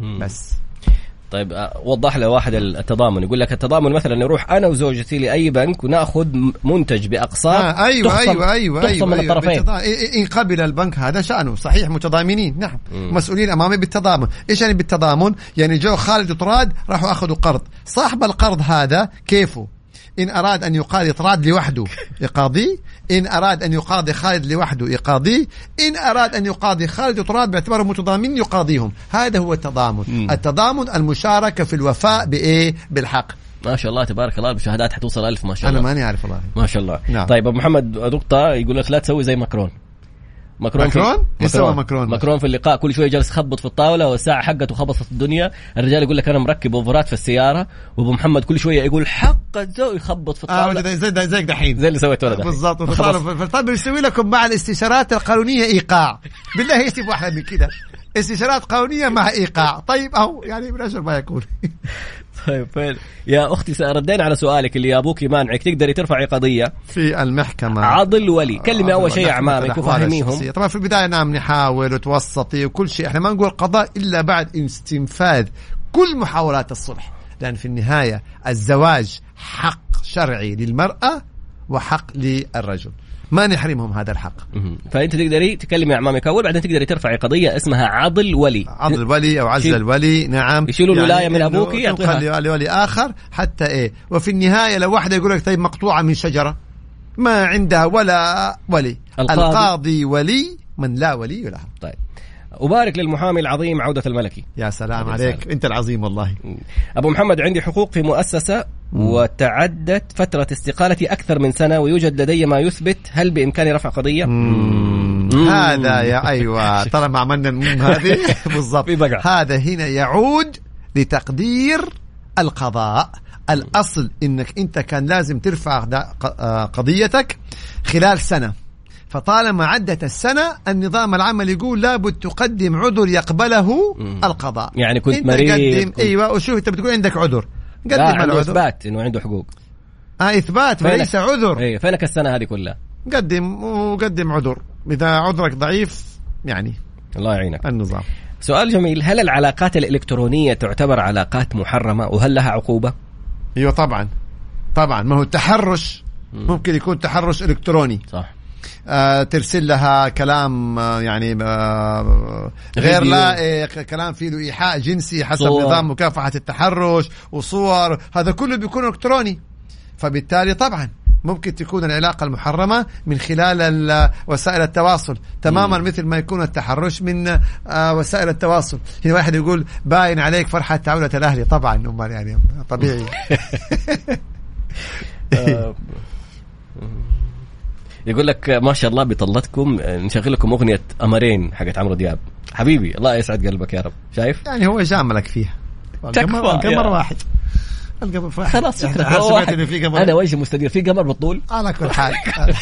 B: بس
A: طيب وضح لي واحد التضامن. يقول لك التضامن مثلا نروح أنا وزوجتي لأي بنك ونأخذ منتج باقساط
B: آه أيوه
A: تخصم-
B: أيوه أيوه
A: تخصم
B: أيوه,
A: من
B: أيوة
A: الطرفين.
B: بالتضا- إيه- إن قبل البنك هذا شانه صحيح متضامنين نعم.
A: مم.
B: مسؤولين أمامي بالتضامن. إيش يعني بالتضامن؟ يعني جو خالد وطراد راحوا أخذوا قرض. صاحب القرض هذا كيفه؟ إن أراد أن يقاضي طراد لوحده يقاضيه إن أراد أن يقاضي خالد لوحده يقاضيه إن أراد أن يقاضي خالد وطراد باعتبارهم متضامنين يقاضيهم. هذا هو التضامن.
A: مم.
B: التضامن المشاركة في الوفاء بإيه؟ بالحق.
A: ما شاء الله تبارك الله المشاهدات حتوصل ألف ما شاء
B: أنا
A: الله.
B: ماني عارف والله.
A: ما شاء الله.
B: نعم.
A: طيب أبو محمد نقطة يقول لك لا تسوي زي ماكرون. ماكرون
B: ماكرون؟ إيش سوى ماكرون؟
A: ماكرون؟ في اللقاء كل شوية جالس يخبط في الطاولة والساعة حقته خبطت في الدنيا. الرجال يقول لك أنا مركب أوفرات في السيارة وأبو محمد كل شوية يقول حق الزوج يخبط في
B: آه
A: الطاولة.
B: زي زي زيك دحين
A: زي اللي سويته أنا.
B: بالضبط. (laughs) طيب يسوي لكم مع الاستشارات القانونية إيقاع. بالله إيش أحلى من كده. استشارات قانونية مع إيقاع. طيب اهو يعني من اشهر ما يكون.
A: طيب فين؟ يا أختي ردينا على سؤالك اللي أبوك يمانعك. تقدري ترفعي قضية؟
B: في المحكمة.
A: عضل ولي. كلمي أول شيء اعمامك وفهميهم.
B: طبعا في البداية نعم نحاول وتوسطي وكل شيء. إحنا ما نقول قضاء إلا بعد استنفاذ كل محاولات الصلح. لأن في النهاية الزواج حق شرعي للمرأة وحق للرجل. ما نحرمهم هذا الحق.
A: فأنت تقدري تكلمي اعمامك اول بعدين تقدري ترفعي قضية اسمها عضل ولي.
B: عضل الولي أو عزل الولي نعم.
A: يشيلوا الولاية من
B: إنه
A: أبوك يعطيها.
B: لولي آخر حتى إيه. وفي النهاية لو واحدة يقول لك طيب مقطوعة من شجرة ما عندها ولا ولي.
A: القاضي.
B: القاضي ولي من لا ولي له.
A: طيب. أبارك للمحامي العظيم عودة الملكي.
B: يا سلام عليك.
A: سلام.
B: أنت العظيم والله.
A: أبو محمد عندي حقوق في مؤسسة وتعدت فترة استقالتي أكثر من سنة ويوجد لدي ما يثبت. هل بإمكاني رفع قضية؟
B: مم. هذا يا (laughs) أيوه. ترى ما عملنا هذه؟ (laughs) بالضبط. هذا هنا يعود لتقدير القضاء. الأصل إنك أنت كان لازم ترفع آه، قضيتك خلال سنة. فطالما عدت السنة النظام العمل يقول لابد تقدم عذر يقبله
A: مم.
B: القضاء.
A: يعني كنت مريض، كنت-
B: إيوه وشوف أنت بتقول عندك عذر. قدم
A: لا عنده
B: العذر.
A: إثبات إنه عنده حقوق.
B: آه
A: إثبات
B: وليس عذر.
A: إيه فينك السنة هذه كلها؟
B: قدم وقدم عذر. إذا عذرك ضعيف يعني
A: الله يعينك.
B: النظام.
A: سؤال جميل هل العلاقات الإلكترونية تعتبر علاقات محرمة وهل لها عقوبة؟
B: أيوه طبعا. طبعا ما هو التحرش ممكن يكون تحرش إلكتروني.
A: صح.
B: ترسل لها كلام آه يعني آه غير. لائق كلام فيه ايحاء جنسي حسب
A: صور.
B: نظام مكافحة التحرش وصور هذا كله بيكون إلكتروني فبالتالي طبعا ممكن تكون العلاقة المحرمة من خلال ال- وسائل التواصل تماما
A: مم.
B: مثل ما يكون التحرش من آه، وسائل التواصل هنا واحد يقول باين عليك فرحة تعودة الأهلي طبعا أمال يعني طبيعي (laughs) (laughs)
A: آه، (laughs) يقول لك ما شاء الله بطلتكم نشغل لكم أغنية امرين حقت عمرو دياب. حبيبي الله يسعد قلبك يا رب. شايف؟
B: يعني هو جاملك فيها.
A: تكفى
B: القمر واحد. القمر واحد.
A: خلاص
B: يعني سمعت. إنه في قمر
A: أنا وجهي مستدير في قمر بالطول
B: على كل (laughs) حال. (laughs)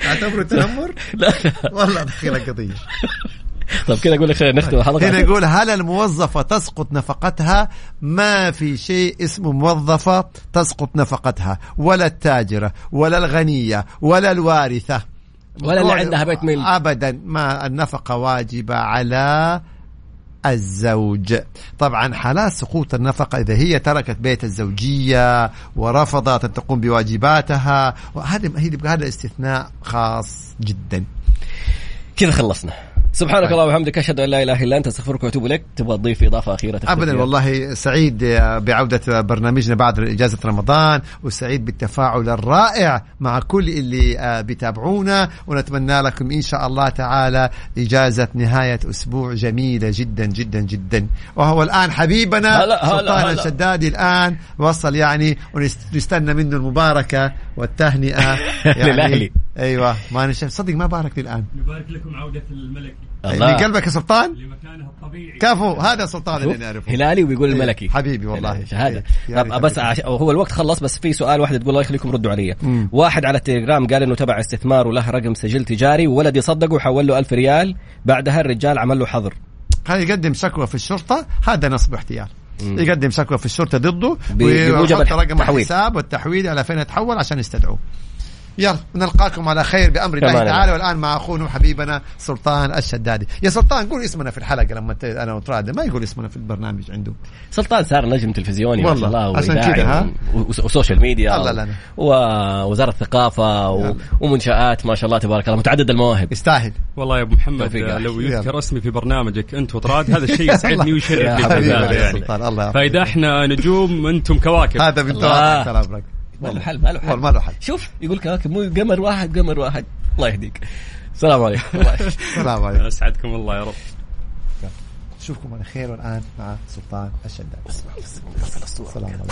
B: تعتبره تنمر؟
A: لا
B: والله دخيل القضية
A: طب كذا أقول لك خلينا نختم. الحلقة
B: هنا يقول هل الموظفة تسقط نفقتها؟ ما في شيء اسمه موظفة تسقط نفقتها ولا التاجرة ولا الغنية ولا الوارثة.
A: ولا اللي عندها بيت ملك.
B: أبدا ما النفقة واجبة على الزوج. طبعا حالات سقوط النفقة إذا هي تركت بيت الزوجية ورفضت أن تقوم بواجباتها. وهذا هذا استثناء خاص جدا.
A: كذا خلصنا. سبحانك
B: طيب.
A: اللهم وبحمدك أشهد أن لا إله إلا أنت أستغفرك وأتوب إليك تبغى تضيف إضافة أخيرة
B: ابدا؟ والله سعيد بعودة برنامجنا بعد إجازة رمضان وسعيد بالتفاعل الرائع مع كل اللي بيتابعونا ونتمنى لكم إن شاء الله تعالى إجازة نهاية أسبوع جميلة جدا جدا جدا وهو الآن حبيبنا
A: هلا- هلا-
B: سلطان
A: هلا.
B: الشدادي الآن وصل يعني ونستنى منه المباركة والتهنئة (laughs) يعني
A: للأهلي.
B: أيوه ما نشف صدق ما بارك لي الآن
C: نبارك لكم عودة الملكي
B: اللي قلبك يا سلطان؟
C: لمكانه الطبيعي.
B: كفو هذا سلطان اللي نعرفه.
A: هلالي ويقول الملكي.
B: حبيبي والله. شهادة.
A: طب بس. عش... هو الوقت خلص بس في سؤال واحد تقول الله يخليكم ردوا علي. واحد على التليجرام قال إنه تبع استثمار وله رقم سجل تجاري وولد يصدقه وحول له 1000 ريال. بعدها الرجال عمل له حظر.
B: هذا يقدم شكوى في الشرطة. هذا نصب احتيال. يقدم شكوى في الشرطة ضده ويحط رقم
A: التحويل.
B: الحساب والتحويل على فين يتحول عشان يستدعوه. يلا نلقاكم على خير بأمر الله تعالى. والآن مع أخونا وحبيبنا سلطان الشدادي. يا سلطان قول اسمنا في الحلقة لما أنا وتراد ما يقول اسمنا في البرنامج عنده
A: سلطان صار نجم تلفزيوني ما
B: والله،
A: شاء الله
B: عشان كذا،
A: وسوشيال ميديا
B: الله لنا.
A: ووزارة الثقافة و... ومنشآت ما شاء الله تبارك الله متعدد المواهب.
B: يستاهل.
C: والله يا أبو محمد لو. يذكر اسمي في برنامجك أنت وطراد هذا الشيء (laughs) يسعدني ويشرفني يعني.
B: سلطان الله يرحمه.
C: فإذا إحنا نجوم أنتم كواكب.
B: هذا. طال عمرك
A: ما له حل ما له حل
B: ما له حل
A: شوف يقول كواكب مو قمر واحد قمر واحد الله يهديك السلام عليكم
B: السلام عليكم
C: اسعدكم الله يا رب
B: نشوفكم على خير والان مع سلطان الشدادي السلام عليكم